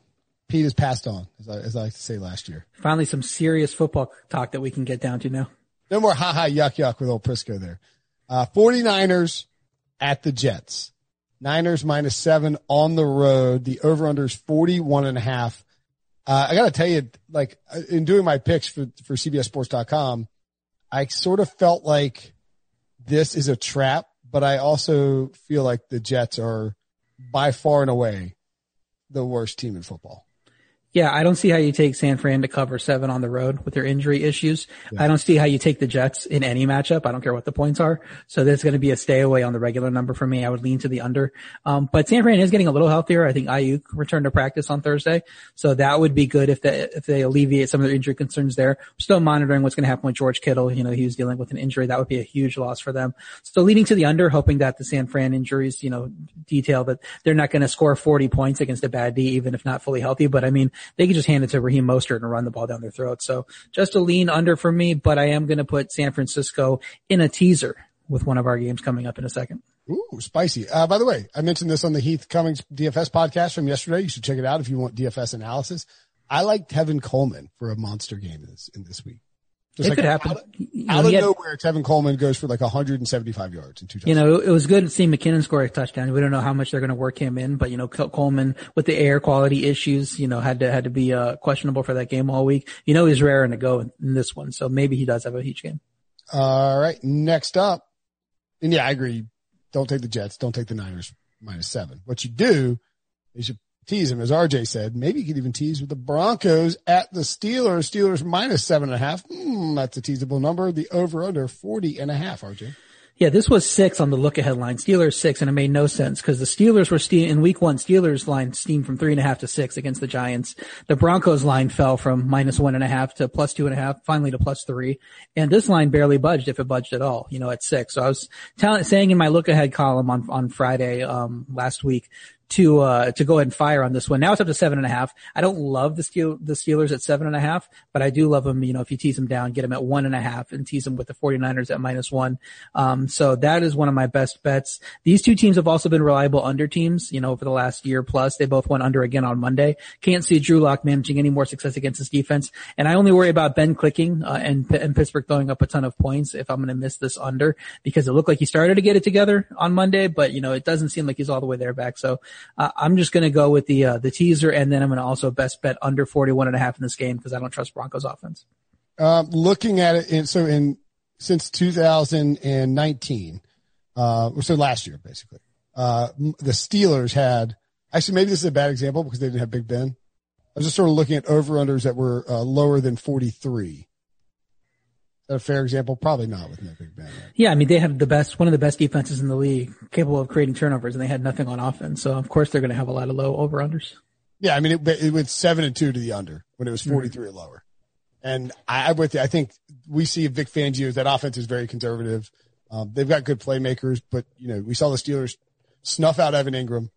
Pete has passed on, as I, as I like to say last year. Finally, some serious football talk that we can get down to now. No more ha ha yuck yuck with old Prisco there. Uh, 49ers at the Jets. Niners minus seven on the road. The over under is 41 and a half. Uh, I got to tell you, like in doing my picks for, for CBSSports.com, I sort of felt like this is a trap, but I also feel like the Jets are by far and away the worst team in football. Yeah, I don't see how you take San Fran to cover seven on the road with their injury issues. Yeah. I don't see how you take the Jets in any matchup. I don't care what the points are. So there's going to be a stay away on the regular number for me. I would lean to the under. Um, but San Fran is getting a little healthier. I think Aiyuk returned to practice on Thursday. So that would be good if they, if they alleviate some of their injury concerns there. Still monitoring what's going to happen with George Kittle. You know, he was dealing with an injury. That would be a huge loss for them. So leading to the under, hoping that the San Fran injuries, you know, detail that they're not going to score 40 points against a bad D, even if not fully healthy. But I mean, they could just hand it to Raheem Mostert and run the ball down their throat. So just a lean under for me, but I am going to put San Francisco in a teaser with one of our games coming up in a second. Ooh, spicy. Uh, by the way, I mentioned this on the Heath Cummings DFS podcast from yesterday. You should check it out if you want DFS analysis. I like Tevin Coleman for a monster game in this, in this week. Just it like could happen. Out, out of had, nowhere, Tevin Coleman goes for like 175 yards in two. You know, it was good to see McKinnon score a touchdown. We don't know how much they're going to work him in, but you know, Coleman with the air quality issues, you know, had to had to be uh, questionable for that game all week. You know, he's raring to go in, in this one, so maybe he does have a huge game. All right, next up, and yeah, I agree. Don't take the Jets. Don't take the Niners minus seven. What you do is you tease him, as RJ said. Maybe you could even tease with the Broncos at the Steelers. Steelers minus seven and a half. Mm, that's a teasable number. The over under 40 and a half, RJ. Yeah, this was six on the look ahead line. Steelers six, and it made no sense because the Steelers were in week one. Steelers line steamed from three and a half to six against the Giants. The Broncos line fell from minus one and a half to plus two and a half, finally to plus three. And this line barely budged, if it budged at all, you know, at six. So I was telling, saying in my look ahead column on, on Friday, um, last week, to uh, to go ahead and fire on this one. Now it's up to seven and a half. I don't love the Steel the Steelers at seven and a half, but I do love them. You know, if you tease them down, get them at one and a half, and tease them with the 49ers at minus one. Um, so that is one of my best bets. These two teams have also been reliable under teams. You know, for the last year plus, they both went under again on Monday. Can't see Drew Lock managing any more success against this defense, and I only worry about Ben clicking uh, and and Pittsburgh throwing up a ton of points if I'm going to miss this under because it looked like he started to get it together on Monday, but you know, it doesn't seem like he's all the way there back. So uh, I'm just going to go with the uh, the teaser, and then I'm going to also best bet under 41 and a half in this game because I don't trust Broncos offense. Um, looking at it, so in since 2019, uh, so last year basically, uh, the Steelers had actually maybe this is a bad example because they didn't have Big Ben. I was just sort of looking at over unders that were uh, lower than 43 a fair example? Probably not with Big Ben. Right? Yeah, I mean they have the best, one of the best defenses in the league, capable of creating turnovers, and they had nothing on offense. So of course they're going to have a lot of low over unders. Yeah, I mean it, it went seven and two to the under when it was forty three mm-hmm. or lower. And I, I'm with you. I think we see Vic Fangio that offense is very conservative. Um, they've got good playmakers, but you know we saw the Steelers snuff out Evan Engram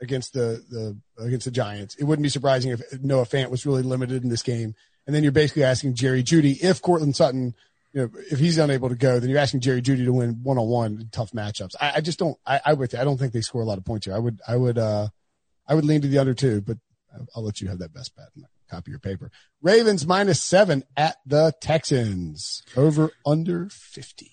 against the the against the Giants. It wouldn't be surprising if Noah Fant was really limited in this game. And then you're basically asking Jerry Jeudy if Courtland Sutton you know, if he's unable to go, then you're asking Jerry Jeudy to win one on one tough matchups. I, I, just don't. I, I would. I don't think they score a lot of points here. I would. I would. uh I would lean to the under two, but I'll let you have that best bet. Copy your paper. Ravens minus seven at the Texans. Over under fifty.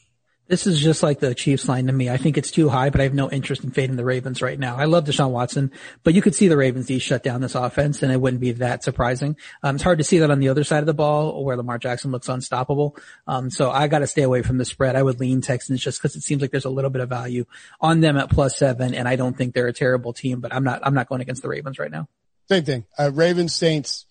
This is just like the Chiefs line to me. I think it's too high, but I have no interest in fading the Ravens right now. I love Deshaun Watson, but you could see the Ravens D shut down this offense and it wouldn't be that surprising. Um, it's hard to see that on the other side of the ball where Lamar Jackson looks unstoppable. Um, so I got to stay away from the spread. I would lean Texans just because it seems like there's a little bit of value on them at plus seven. And I don't think they're a terrible team, but I'm not, I'm not going against the Ravens right now. Same thing. Uh, Ravens, Saints,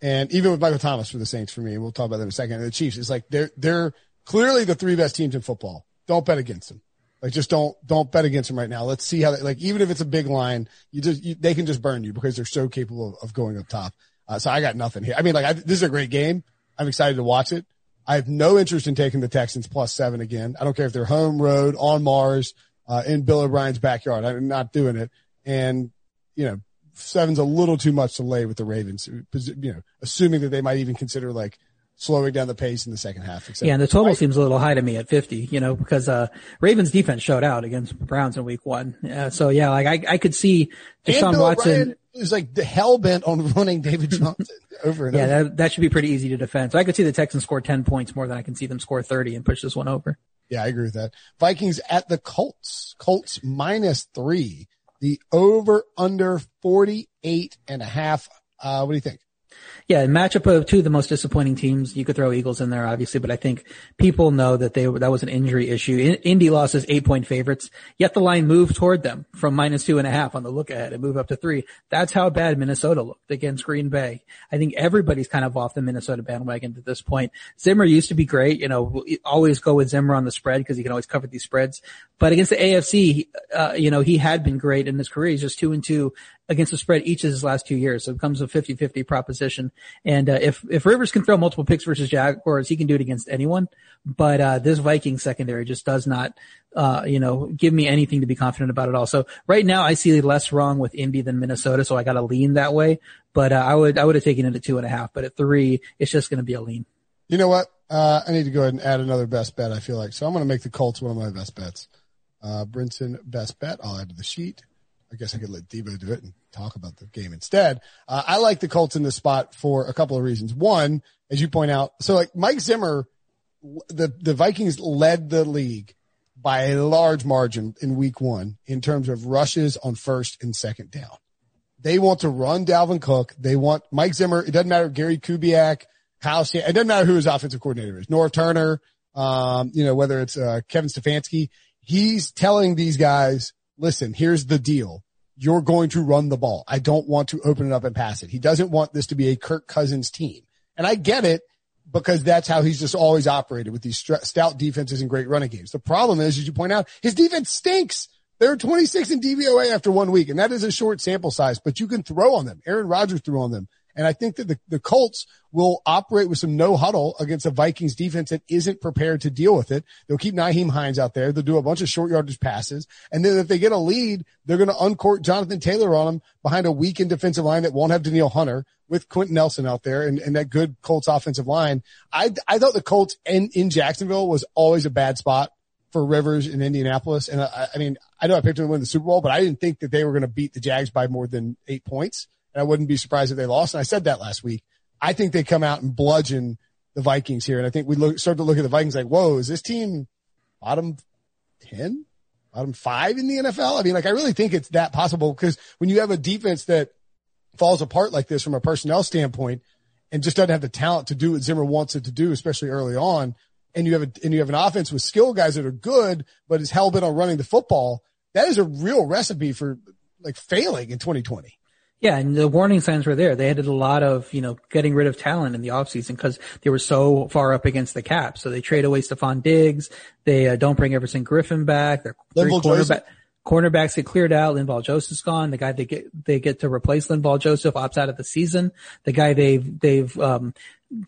and even with Michael Thomas for the Saints for me, we'll talk about that in a second. The Chiefs, it's like they're, they're clearly the three best teams in football don't bet against them. Like just don't don't bet against them right now. Let's see how they, like even if it's a big line, you just you, they can just burn you because they're so capable of, of going up top. Uh, so I got nothing here. I mean, like I, this is a great game. I'm excited to watch it. I have no interest in taking the Texans plus seven again. I don't care if they're home road on Mars uh, in Bill O'Brien's backyard. I'm not doing it. And you know, seven's a little too much to lay with the Ravens. You know, assuming that they might even consider like slowing down the pace in the second half. Yeah, and the total seems a little high to me at 50, you know, because, uh, Ravens defense showed out against Browns in week one. Uh, so yeah, like I, I could see Deshaun Watson. is like hell bent on (laughs) running David Johnson over and yeah, over. That, that should be pretty easy to defend. So I could see the Texans score 10 points more than I can see them score 30 and push this one over. Yeah, I agree with that. Vikings at the Colts. Colts minus three. The over under 48 and a half. Uh, what do you think? Yeah, matchup of two of the most disappointing teams. You could throw Eagles in there, obviously, but I think people know that they that was an injury issue. Indy losses eight point favorites, yet the line moved toward them from minus two and a half on the look ahead and move up to three. That's how bad Minnesota looked against Green Bay. I think everybody's kind of off the Minnesota bandwagon at this point. Zimmer used to be great, you know, always go with Zimmer on the spread because he can always cover these spreads. But against the AFC, uh, you know, he had been great in his career. He's just two and two against the spread each of his last two years. So it becomes a 50-50 proposition. And uh, if if Rivers can throw multiple picks versus Jaguars, he can do it against anyone. But uh, this Viking secondary just does not, uh, you know, give me anything to be confident about at all. So right now, I see less wrong with Indy than Minnesota, so I got to lean that way. But uh, I would I would have taken it at two and a half. But at three, it's just going to be a lean. You know what? Uh, I need to go ahead and add another best bet. I feel like so I'm going to make the Colts one of my best bets. Uh, Brinson best bet. I'll add to the sheet. I guess I could let Devo do it and talk about the game instead. Uh, I like the Colts in this spot for a couple of reasons. One, as you point out, so like Mike Zimmer, the, the Vikings led the league by a large margin in week one in terms of rushes on first and second down. They want to run Dalvin Cook. They want Mike Zimmer. It doesn't matter. Gary Kubiak, House. It doesn't matter who his offensive coordinator is. Norv Turner. Um, you know, whether it's, uh, Kevin Stefanski, he's telling these guys, listen, here's the deal you're going to run the ball. I don't want to open it up and pass it. He doesn't want this to be a Kirk Cousins team. And I get it. because that's how he's just always operated with these stout defenses and great running games. The problem is, as you point out, his defense stinks. They're 26 in DVOA after one week, and that is a short sample size, but you can throw on them. Aaron Rodgers threw on them. And I think that the, the Colts will operate with some no huddle against a Vikings defense that isn't prepared to deal with it. They'll keep Nyheim Hines out there. They'll do a bunch of short yardage passes. And then if they get a lead, they're going to uncourt Jonathan Taylor on them behind a weakened defensive line that won't have Danielle Hunter with Quenton Nelson out there and, and that good Colts offensive line. I, I thought the Colts in, in Jacksonville was always a bad spot for Rivers in Indianapolis. And I, I mean, I know I picked them to win the Super Bowl, but I didn't think that they were going to beat the Jags by more than eight points and I wouldn't be surprised if they lost. And I said that last week. I think they come out and bludgeon the Vikings here. And I think we look, start to look at the Vikings like, whoa, is this team bottom 10, bottom five in the NFL? I mean, like, I really think it's that possible because when you have a defense that falls apart like this from a personnel standpoint and just doesn't have the talent to do what Zimmer wants it to do, especially early on, and you have a, and you have an offense with skill guys that are good, but is hell bent on running the football. That is a real recipe for like failing in 2020. Yeah, and the warning signs were there. They had a lot of, you know, getting rid of talent in the offseason because they were so far up against the cap. So they trade away Stefon Diggs. They uh, don't bring Everson Griffen back. Their three cornerback, cornerbacks get cleared out. Linval Joseph's gone. The guy they get, they get to replace Linval Joseph opts out of the season. The guy they've, they've, um,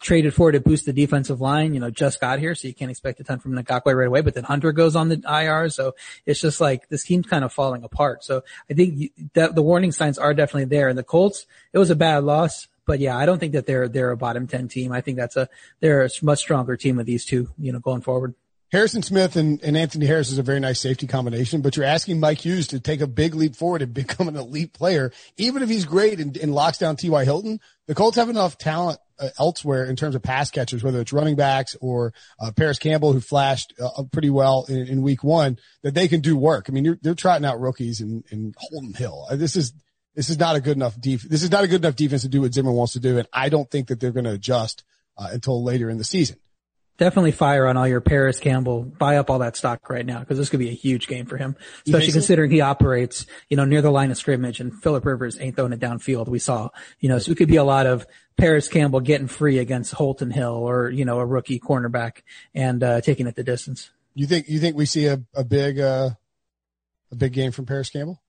traded for to boost the defensive line, you know, just got here, so you can't expect a ton from Ngakoue right away. But then Hunter goes on the IR, so it's just like this team's kind of falling apart. So I think that the warning signs are definitely there. And the Colts, it was a bad loss, but yeah, I don't think that they're they're a bottom ten team. I think that's a they're a much stronger team with these two, you know, going forward. Harrison Smith and, and Anthony Harris is a very nice safety combination, but you're asking Mike Hughes to take a big leap forward and (laughs) become an elite player. Even if he's great and, and locks down T.Y. Hilton, the Colts have enough talent uh, elsewhere in terms of pass catchers, whether it's running backs or uh, Parris Campbell, who flashed uh, pretty well in, in, week one, that they can do work. I mean, they're trotting out rookies in, in Holton Hill. Uh, this is, this is not a good enough def- This is not a good enough defense to do what Zimmer wants to do. And I don't think that they're going to adjust uh, until later in the season definitely fire on all your Parris Campbell. Buy up all that stock right now because this could be a huge game for him, especially considering so? he operates, you know, near the line of scrimmage and Philip Rivers ain't throwing it downfield. We saw, you know, so it could be a lot of Parris Campbell getting free against Holton Hill or, you know, a rookie cornerback and, uh, taking it the distance. You think, you think we see a, a big, uh, a big game from Parris Campbell?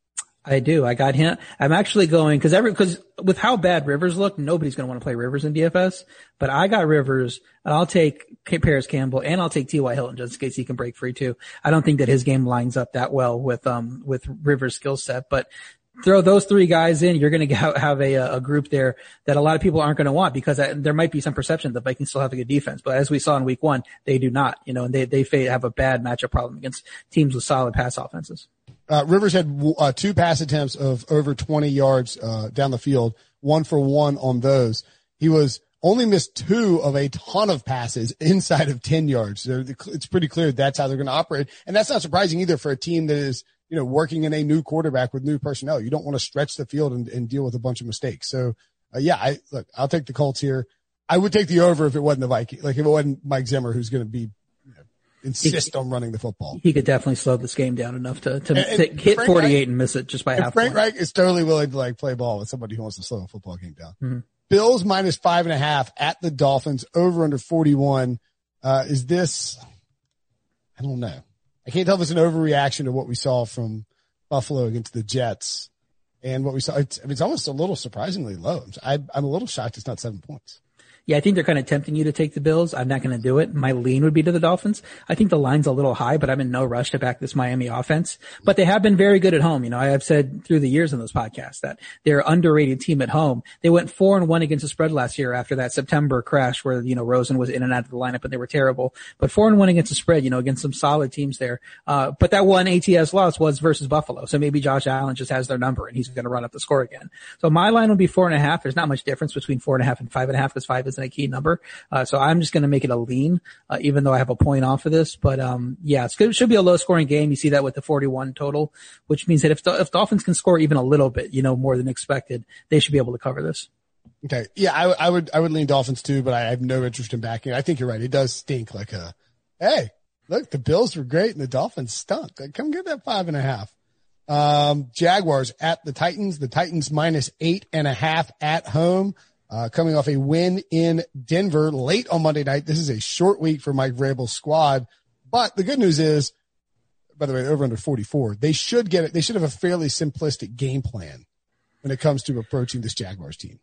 I do. I got him. I'm actually going because every because with how bad Rivers look, nobody's going to want to play Rivers in DFS. But I got Rivers, and I'll take Parris Campbell, and I'll take T.Y. Hilton just in case he can break free too. I don't think that his game lines up that well with um with Rivers' skill set, but throw those three guys in, you're going (laughs) to have a, a group there that a lot of people aren't going to want because there might be some perception that Vikings still have a good defense. But as we saw in week one, they do not, you know, and they, they have a bad matchup problem against teams with solid pass offenses. Uh, Rivers had uh, two pass attempts of over 20 yards uh, down the field, one for one on those. He was only missed two of a ton of passes (laughs) inside of 10 yards. So it's pretty clear that's how they're going to operate. And that's not surprising either for a team that is, you know, working in a new quarterback with new personnel. You don't want to stretch the field and, and deal with a bunch of mistakes. So, uh, yeah, I look, I'll take the Colts here. I would take the over if it wasn't the Viking, like if it wasn't Mike Zimmer, who's going to be insist he, on running the football. He could definitely slow this game down enough to, to, and, and hit Frank 48 Reich, and miss it just by half. Frank Reich is totally willing to like play ball with somebody who wants to slow a football game down. Mm-hmm. Bills minus five and a half at the Dolphins over under 41. Uh, is this, I don't know. I can't tell if it's an overreaction to what we saw from Buffalo against the Jets and what we saw. It's, I mean, it's almost a little surprisingly low. I, I'm a little shocked it's not seven points yeah, I think they're kind of tempting you to take the Bills. I'm not going to do it. My lean would be to the Dolphins. I think the line's a little high, but I'm in no rush to back this Miami offense. But they have been very good at home. You know, I have said through the years in those podcasts that they're underrated team at home. They went four and one against the spread last year after that September crash where, you know, Rosen was in and out of the lineup and they were terrible. But four and one against the spread, you know, against some solid teams there. Uh, but that one ATS loss was versus Buffalo. So maybe Josh Allen just has their number and he's going to run up the score again. So my line would be four and a half. There's not much difference between four and a half and five and a half because five isn't a key number. Uh, so I'm just going to make it a lean, uh, even though I have a point off of this. But um, yeah, it should be a low scoring game. You see that with the 41 total, which means that if if Dolphins can score even a little bit, you know, more than expected, they should be able to cover this. Okay. Yeah, I, I would I would lean Dolphins too, but I have no interest in backing. I think you're right. It does stink like a, hey, look, the Bills were great and the Dolphins stunk. Come get that five and a half. Um, Jaguars at the Titans. The Titans minus eight and a half at home. Uh, coming off a win in Denver late on Monday night. This is a short week for Mike Vrabel's squad, but the good news is, by the way, over under 44, they should get it. They should have a fairly simplistic game plan when it comes to approaching this Jaguars team.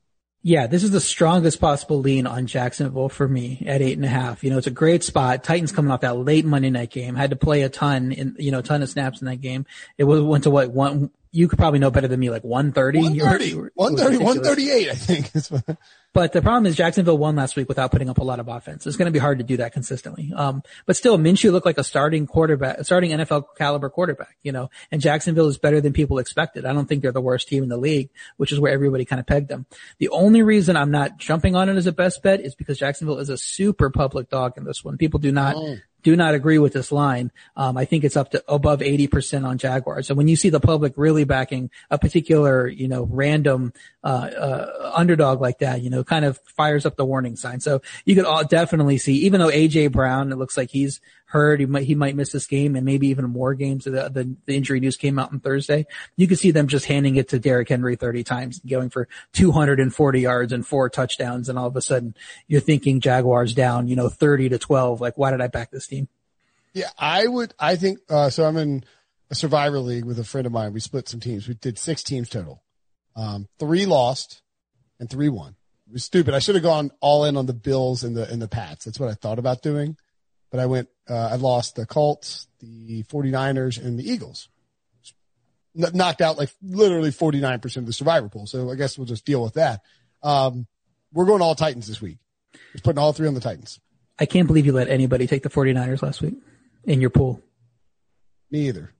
Yeah, this is the strongest possible lean on Jacksonville for me at eight and a half. You know, it's a great spot. Titans coming off that late Monday night game, had to play a ton in, you know, a ton of snaps in that game. It was, went to what, one, you could probably know better than me, like 130? 130, 130 138, I think. (laughs) but the problem is Jacksonville won last week without putting up a lot of offense. It's going to be hard to do that consistently. Um, but still, Minshew looked like a starting quarterback, starting NFL caliber quarterback, you know, and Jacksonville is better than people expected. I don't think they're the worst team in the league, which is where everybody kind of pegged them. The only reason I'm not jumping on it as a best bet is because Jacksonville is a super public dog in this one. People do not oh do not agree with this line. Um, I think it's up to above 80% on Jaguars. So when you see the public really backing a particular, you know, random, uh, uh, underdog like that, you know, kind of fires up the warning sign. So you could all definitely see, even though AJ Brown, it looks like he's hurt. He might, he might miss this game and maybe even more games. The, the, the injury news came out on Thursday. You could see them just handing it to Derrick Henry 30 times, going for 240 yards and four touchdowns. And all of a sudden you're thinking Jaguars down, you know, 30 to 12. Like, why did I back this team? Yeah, I would, I think, uh, so I'm in a survivor league with a friend of mine. We split some teams. We did six teams total. Um, three lost and three won. It was stupid. I should have gone all in on the Bills and the, and the Pats. That's what I thought about doing but I went, uh, I lost the Colts, the 49ers and the Eagles. Knocked out like literally 49% of the survivor pool. So I guess we'll just deal with that. Um, we're going all Titans this week. Just putting all three on the Titans. I can't believe you let anybody take the 49ers last week in your pool. Me either.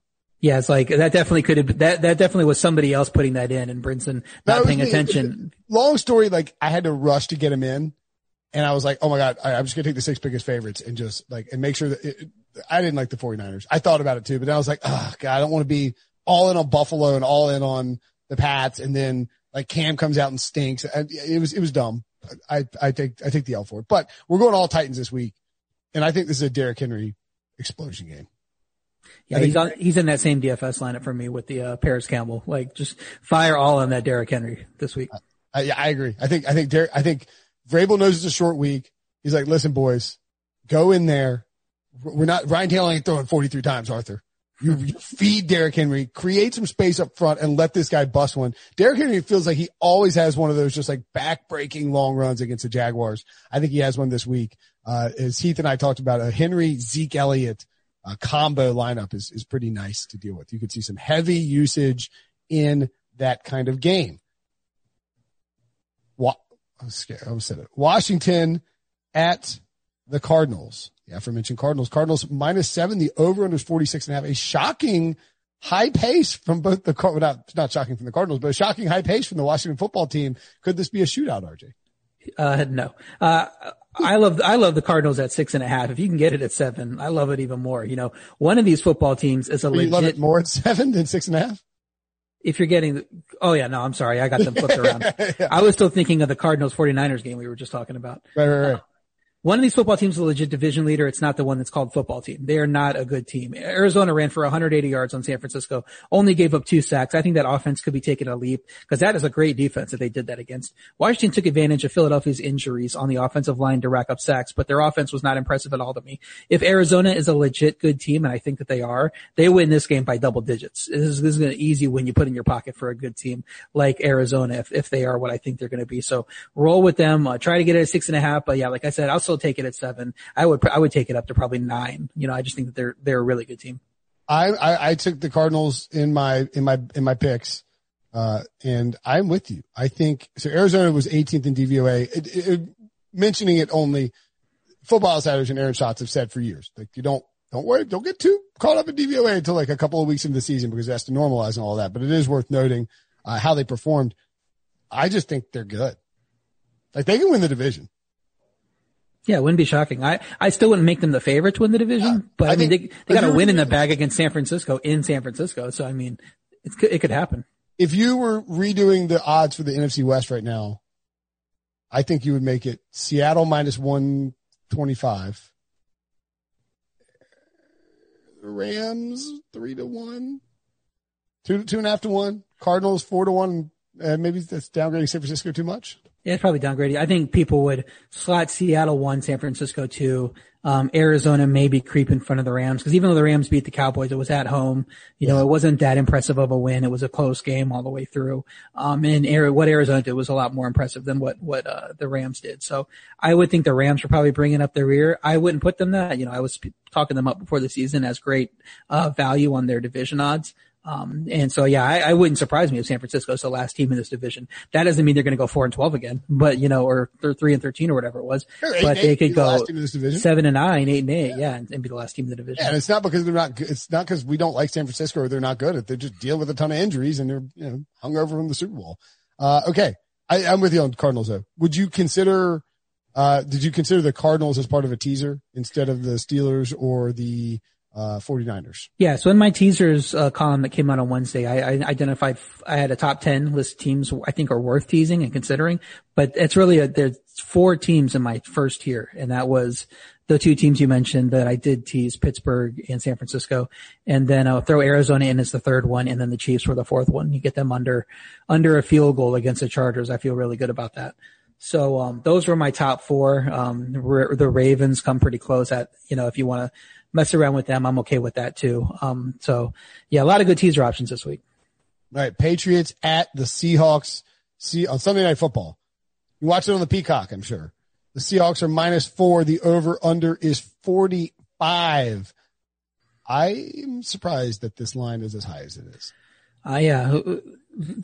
Yeah, it's like that definitely could have that that definitely was somebody else putting that in and Brinson not paying attention. Long story, like I had to rush to get him in and I was like, oh my God, I, am just going to take the six biggest favorites and just like, and make sure that it, I didn't like the 49ers. I thought about it too, but I was like, oh God, I don't want to be all in on Buffalo and all in on the Pats. And then like Cam comes out and stinks. It was, it was dumb. I, I take, I take the L for it, but we're going all Titans this week. And I think this is a Derrick Henry explosion game. Yeah, he's on, he's in that same DFS lineup for me with the, uh, Parris Campbell. Like just fire all on that Derrick Henry this week. I, I agree. I think, I think Derrick, I think Vrabel knows it's a short week. He's like, listen, boys, go in there. We're not, Ryan Taylor ain't throwing 43 times, Arthur. You, you feed Derrick Henry, create some space up front and let this guy bust one. Derrick Henry feels like he always has one of those just like back breaking long runs against the Jaguars. I think he has one this week. Uh, as Heath and I talked about a Henry, Zeke Elliott, uh, combo lineup is, is pretty nice to deal with. You could see some heavy usage in that kind of game. What I was scared. I said it. Washington at the Cardinals. The aforementioned Cardinals. Cardinals minus seven. The over under is 46 and a half. A shocking high pace from both the, well, not, not shocking from the Cardinals, but a shocking high pace from the Washington football team. Could this be a shootout, RJ? Uh, no. Uh, I love, I love the Cardinals at six and a half. If you can get it at seven, I love it even more. You know, one of these football teams is a legit. You love it more at seven than six and a half? if you're getting, the, oh yeah, no, I'm sorry. I got them flipped (laughs) around. yeah. I was still thinking of the Cardinals 49ers game we were just talking about. Right, right, right. Uh, one of these football teams is a legit division leader. It's not the one that's called football team. They are not a good team. Arizona ran for 180 yards on San Francisco, only gave up two sacks. I think that offense could be taking a leap because that is a great defense that they did that against. Washington took advantage of Philadelphia's injuries on the offensive line to rack up sacks, but their offense was not impressive at all to me. If Arizona is a legit good team, and I think that they are, they win this game by double digits. This is, this is an easy win you put in your pocket for a good team like Arizona if, if they are what I think they're going to be. So roll with them. Uh, try to get it at six and a half, but yeah, like I said, I'll still take it at seven. I would I would take it up to probably nine. You know, I just think that they're they're a really good team. I I, I took the Cardinals in my in my in my picks. Uh, and I'm with you. I think so. Arizona was 18th in DVOA. It, it, it, mentioning it only, football outsiders and Aaron Schatz have said for years, like you don't don't worry, don't get too caught up in DVOA until like a couple of weeks into the season because it has to normalize and all that. But it is worth noting uh, how they performed. I just think they're good. Like they can win the division. Yeah, it wouldn't be shocking. I, I still wouldn't make them the favorite to win the division, but I, I mean, they, they got a win in the bag against San Francisco in San Francisco. So, I mean, it could, it could happen. If you were redoing the odds for the NFC West right now, I think you would make it Seattle minus 125. Rams three to one, one, two, two and a half to one. Cardinals four to one. Uh, maybe that's downgrading San Francisco too much. Yeah, it's probably downgraded. I think people would slot Seattle one, San Francisco two, um, Arizona maybe creep in front of the Rams because even though the Rams beat the Cowboys, it was at home. You know, it wasn't that impressive of a win. It was a close game all the way through. Um, and what Arizona did was a lot more impressive than what what uh, the Rams did. So I would think the Rams are probably bringing up their rear. I wouldn't put them that. You know, I was talking them up before the season as great uh, value on their division odds. Um, and so, yeah, I, I, wouldn't surprise me if San Francisco is the last team in this division. That doesn't mean they're going to go four and 12 again, but you know, or three and 13 or whatever it was, Sure, but they could the go last team in this division. seven and nine, eight and eight. Yeah. and, and be the last team in the division. Yeah, and it's not because they're not. good- It's not because we don't like San Francisco or they're not good. They just deal with a ton of injuries and they're you know hungover from the Super Bowl. Uh, okay, I, I'm with you on Cardinals though. Would you consider? Uh, did you consider the Cardinals as part of a teaser instead of the Steelers or the uh, 49ers? Yeah. So in my teasers uh, column that came out on Wednesday, I, I identified I had a top ten list of teams I think are worth teasing and considering, but it's really a, there's four teams in my first tier, and that was the two teams you mentioned that I did tease Pittsburgh and San Francisco, and then I'll throw Arizona in as the third one, and then the Chiefs were the fourth one. You get them under under a field goal against the Chargers. I feel really good about that. So um, those were my top four. Um, the Ravens come pretty close. At you know, if you want to mess around with them, I'm okay with that too. Um, so yeah, a lot of good teaser options this week. All right, Patriots at the Seahawks. See on Sunday Night Football. You watch it on the Peacock, I'm sure. The Seahawks are minus four. The over under is 45. I'm surprised that this line is as high as it is. Uh, yeah,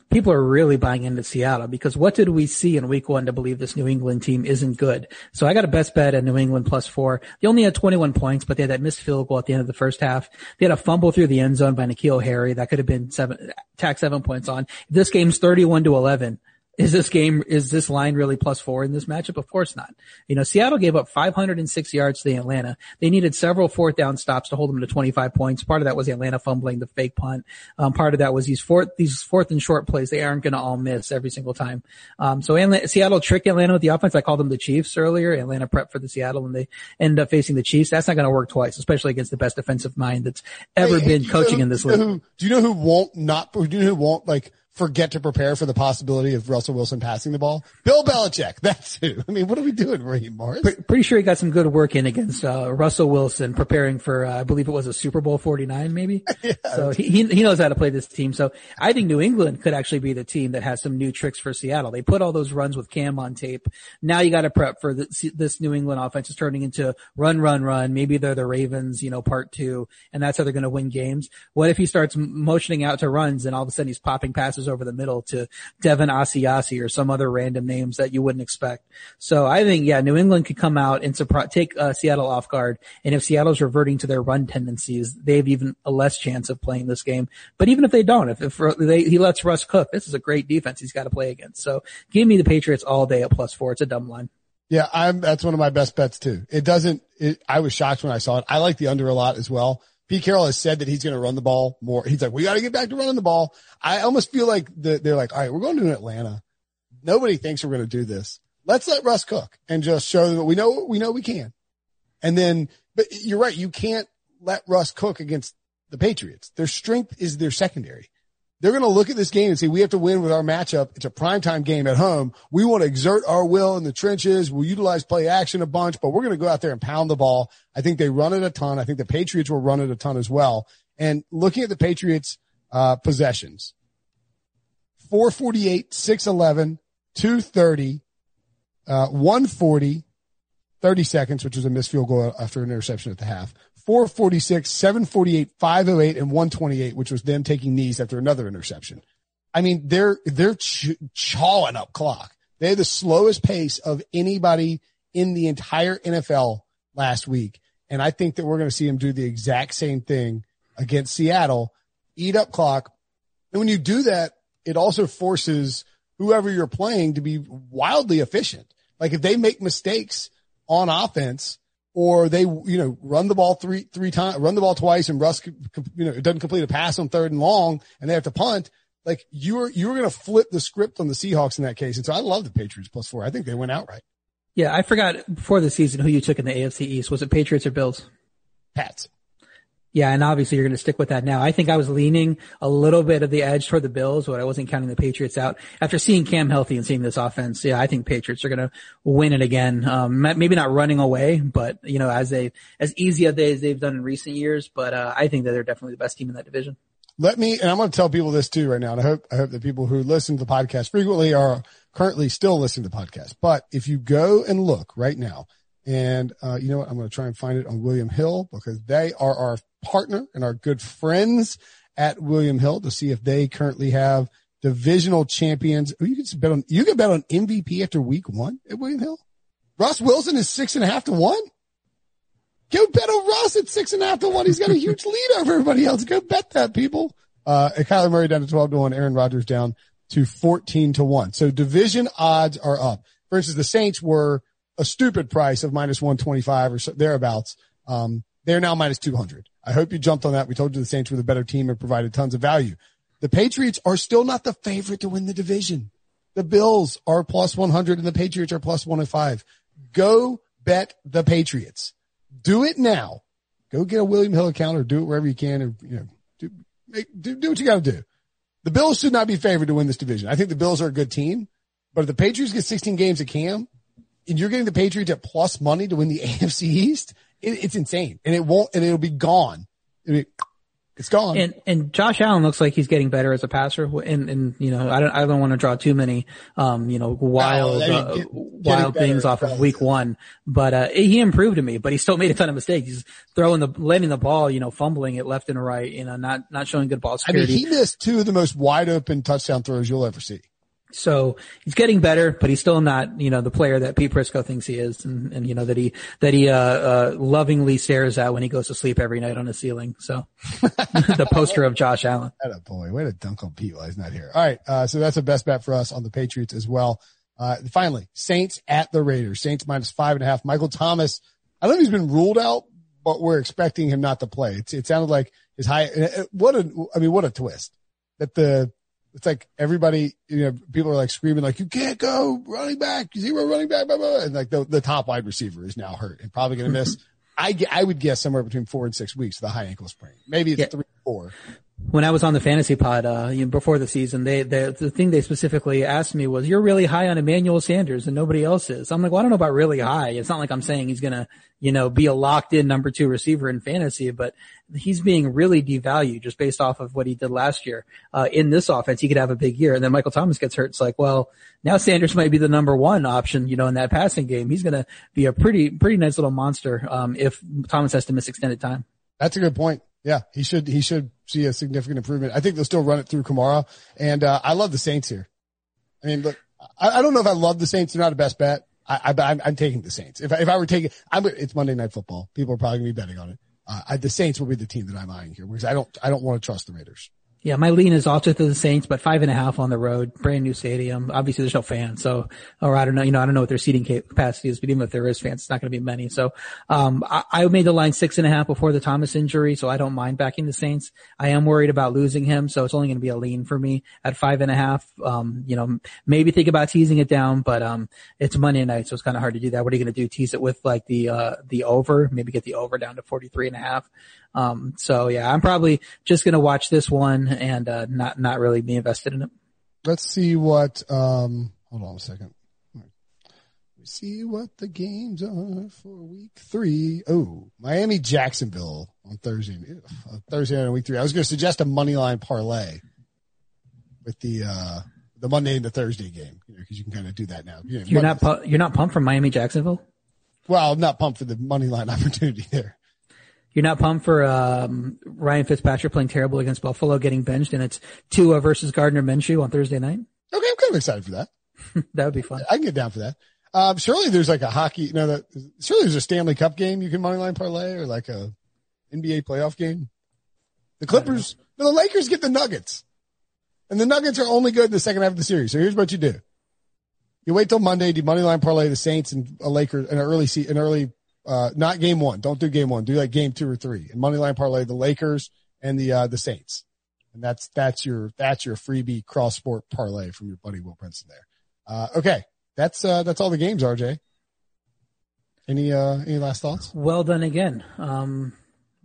people are really buying into Seattle because what did we see in week one to believe this New England team isn't good? So I got a best bet at New England plus four. They only had 21 points, but they had that missed field goal at the end of the first half. They had a fumble through the end zone by N'Keal Harry. That could have been seven, tack seven points on. This game's 31 to 11. Is this game, is this line really plus four in this matchup? Of course not. You know, Seattle gave up 506 yards to the Atlanta. They needed several fourth down stops to hold them to 25 points. Part of that was Atlanta fumbling the fake punt. Um, part of that was these fourth, these fourth and short plays. They aren't going to all miss every single time. Um, so Atlanta, Seattle tricked Atlanta with the offense. I called them the Chiefs earlier. Atlanta prep for the Seattle and they end up facing the Chiefs. That's not going to work twice, especially against the best defensive mind that's ever Hey, been coaching in this do you know league. who- Do you know who won't not, do you know who won't like forget to prepare for the possibility of Russell Wilson passing the ball? Bill Belichick. (laughs) That's who. I mean, what are we doing, Raheem Morris? Pre- Pretty sure he got some good work in against uh, Russell Wilson, preparing for uh, I believe it was a Super Bowl forty nine, maybe. (laughs) So he he knows how to play this team. So I think New England could actually be the team that has some new tricks for Seattle. They put all those runs with Cam on tape. Now you got to prep for this, this New England offense is turning into run, run, run. Maybe they're the Ravens, you know, part two, and that's how they're going to win games. What if he starts motioning out to runs and all of a sudden he's popping passes over the middle to Devin Asiasi or some other random names that you wouldn't expect? So I think, yeah, New England could come out and surprise, take uh, Seattle off guard. And if Seattle's reverting to their run tendencies, they have even a less chance of playing this game. But even if they don't, if, if they, he lets Russ cook, this is a great defense he's got to play against. So give me the Patriots all day at plus four. It's a dumb line. Yeah, I'm, that's one of my best bets too. It doesn't, it, I was shocked when I saw it. I like the under a lot as well. Pete Carroll has said that he's going to run the ball more. He's like, we got to get back to running the ball. I almost feel like the, they're like, all right, we're going to Atlanta. Nobody thinks we're going to do this. Let's let Russ cook and just show them that we know, we know we can. And then, but you're right. You can't let Russ cook against the Patriots. Their strength is their secondary. They're going to look at this game and say, we have to win with our matchup. It's a primetime game at home. We want to exert our will in the trenches. We'll utilize play action a bunch, but we're going to go out there and pound the ball. I think they run it a ton. I think the Patriots will run it a ton as well. And looking at the Patriots, uh, possessions, 448, 611, 230, uh, 140, 30 seconds, which was a missed field goal after an interception at the half. 446, 748, 508, and 128, which was them taking knees after another interception. I mean, they're, they're ch- chawing up clock. They had the slowest pace of anybody in the entire NFL last week. And I think that we're going to see them do the exact same thing against Seattle, eat up clock. And when you do that, it also forces whoever you're playing to be wildly efficient. Like if they make mistakes on offense or they, you know, run the ball three, three times, run the ball twice and Russ, you know, it doesn't complete a pass on third and long and they have to punt. Like you're, you're going to flip the script on the Seahawks in that case. And so I love the Patriots plus four. I think they went outright. Yeah, I forgot before the season who you took in the AFC East. Was it Patriots or Bills? Pats. Yeah, and obviously you're going to stick with that now. I think I was leaning a little bit of the edge toward the Bills, but I wasn't counting the Patriots out. After seeing Cam healthy and seeing this offense, yeah, I think Patriots are going to win it again. Um, maybe not running away, but you know, as they as easy as they, as they've done in recent years. But uh, I think that they're definitely the best team in that division. Let me, and I'm going to tell people this too right now. And I hope I hope that people who listen to the podcast frequently are currently still listening to the podcast. But if you go and look right now and, uh, you know what? I'm going to try and find it on William Hill because they are our partner and our good friends at William Hill to see if they currently have divisional champions. Oh, you can bet on, you can bet on MVP after week one at William Hill. Russ Wilson is six and a half to one. Go bet on Russ at six and a half to one. He's got a (laughs) huge lead over everybody else. Go bet that people. Uh, and Kyler Murray down to 12 to one. Aaron Rodgers down to 14 to one. So division odds are up. For instance, the Saints were a stupid price of minus 125 or so, thereabouts. Um, they're now minus 200. I hope you jumped on that. We told you the Saints were the better team and provided tons of value. The Patriots are still not the favorite to win the division. The Bills are plus 100 and the Patriots are plus 105. Go bet the Patriots. Do it now. Go get a William Hill account or do it wherever you can or, you know, do, make, do, do what you got to do. The Bills should not be favored to win this division. I think the Bills are a good team, but if the Patriots get 16 games at Cam and you're getting the Patriots at plus money to win the (laughs) AFC East, it, it's insane and it won't, and it'll be gone. I mean, it's gone. And and Josh Allen looks like he's getting better as a passer. And and you know I don't I don't want to draw too many um you know wild oh, uh, wild things off of week one, but uh he improved to me. But he still made a ton of mistakes. He's throwing the letting the ball, you know, fumbling it left and right. You know, not not showing good ball security. I mean, he missed two of the most wide open touchdown throws you'll ever see. So he's getting better, but he's still not, you know, the player that Pete Prisco thinks he is, and, and you know that he that he uh, uh, lovingly stares at when he goes to sleep every night on the ceiling. So (laughs) the poster of Josh Allen. That a boy, way to dunk on Pete while he's not here. All right, uh, so that's a best bet for us on the Patriots as well. Uh, finally, Saints at the Raiders. Saints minus five and a half. Michael Thomas. I don't know if he's been ruled out, but we're expecting him not to play. It's, it sounded like his high. Uh, what a, I mean, what a twist that the it's like everybody, you know, people are like screaming like, you can't go running back, zero running back, blah, blah, and like the, the top wide receiver is now hurt and probably going to miss. Mm-hmm. I, I would guess somewhere between four and six weeks, the high ankle sprain. Maybe it's yeah. three, four when I was on the fantasy pod, uh, you know, before the season, they, they, the thing they specifically asked me was, you're really high on Emmanuel Sanders and nobody else is. I'm like, well, I don't know about really high. It's not like I'm saying he's to, you know, be a locked in number two receiver in fantasy, but he's being really devalued just based off of what he did last year. Uh, in this offense, he could have a big year. And then Michael Thomas gets hurt. It's like, well, now Sanders might be the number one option, you know, in that passing game. He's to be a pretty, pretty nice little monster, um, if Thomas has to miss extended time. That's a good point. Yeah, he should he should see a significant improvement. I think they'll still run it through Kamara, and uh, I love the Saints here. I mean, look, I, I, don't know if I love the Saints. They're not a best bet. I, am taking the Saints. If if I were taking, I'm, it's Monday Night Football. People are probably gonna be betting on it. Uh, I, the Saints will be the team that I'm eyeing here because I don't I don't want to trust the Raiders. Yeah, my lean is also to the Saints, but five and a half on the road, brand new stadium. Obviously, there's no fans, so or I don't know, you know, I don't know what their seating capacity is, but even if there is fans, it's not going to be many. So, um, I, I, made the line six and a half before the Thomas injury, so I don't mind backing the Saints. I am worried about losing him, so it's only going to be a lean for me at five and a half. Um, you know, maybe think about teasing it down, but um, it's Monday night, so it's kind of hard to do that. What are you going to do? Tease it with like the uh the over, maybe get the over down to 43 and a half. Um, so yeah, I'm probably just going to watch this one and, uh, not, not really be invested in it. Let's see what, um, hold on a second. We see what the games are for week three. Oh, Miami Jacksonville on Thursday, Thursday night on week three. I was going to suggest a money line parlay with the, uh, the Monday and the Thursday game, you know, cause you can kind of do that now. You know, you're not, pu- you're not pumped for Miami Jacksonville? Well, I'm not pumped for the money line (laughs) opportunity there. You're not pumped for um, Ryan Fitzpatrick playing terrible against Buffalo, getting benched, and it's Tua versus Gardner Minshew on Thursday night. Okay, I'm kind of excited for that. (laughs) that would be fun. I can get down for that. Um, surely there's like a hockey, No, that surely there's a Stanley Cup game you can moneyline parlay or like a NBA playoff game. The Clippers, no, the Lakers get the Nuggets, and the Nuggets are only good in the second half of the series. So here's what you do: you wait till Monday, do moneyline parlay the Saints and a Lakers, an early an early uh, not game one. Don't do game one. Do like game two or three. And money line parlay the Lakers and the uh, the Saints. And that's that's your that's your freebie cross sport parlay from your buddy Will Brinson there. Uh, okay, that's uh, that's all the games. RJ, any uh, any last thoughts? Well done again. Um,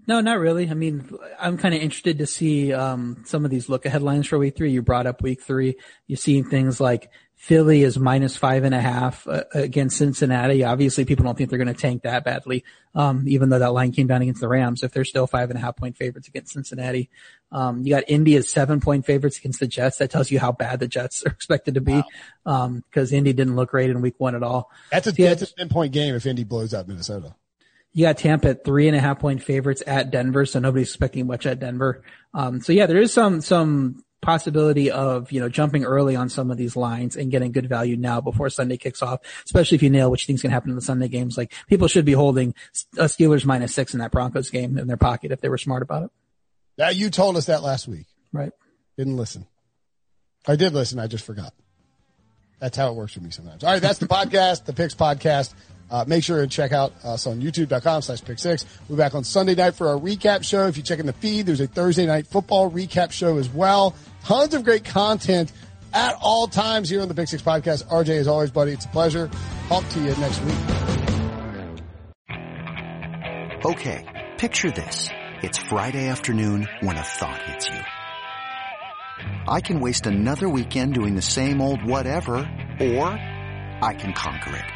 No, not really. I mean, I'm kind of interested to see um, some of these look ahead lines for week three. You brought up week three. You're seeing things like Philly is minus five and a half uh, against Cincinnati. Obviously, people don't think they're going to tank that badly, um, even though that line came down against the Rams. If they're still five and a half point favorites against Cincinnati, um, you got Indy as seven point favorites against the Jets. That tells you how bad the Jets (laughs) are expected to be, because um, Indy didn't look great in Week One at all. That's a, so that's a ten point game if Indy blows out Minnesota. You got Tampa at three and a half point favorites at Denver, so nobody's expecting much at Denver. Um, so yeah, there is some, some possibility of, you know, jumping early on some of these lines and getting good value now before Sunday kicks off, especially if you nail which things can happen in the Sunday games. Like people should be holding a Steelers minus six in that Broncos game in their pocket if they were smart about it. Now you told us that last week. Right. Didn't listen. I did listen. I just forgot. That's how it works for me sometimes. All right. That's the (laughs) podcast, the Picks podcast. Uh, make sure and check out us on youtube.com slash pick six. We're back on Sunday night for our recap show. If you check in the feed, there's a Thursday night football recap show as well. Tons of great content at all times here on the Pick Six podcast. RJ, as always, buddy, it's a pleasure. Talk to you next week. Okay. Picture this. It's Friday afternoon when a thought hits you. I can waste another weekend doing the same old whatever, or I can conquer it.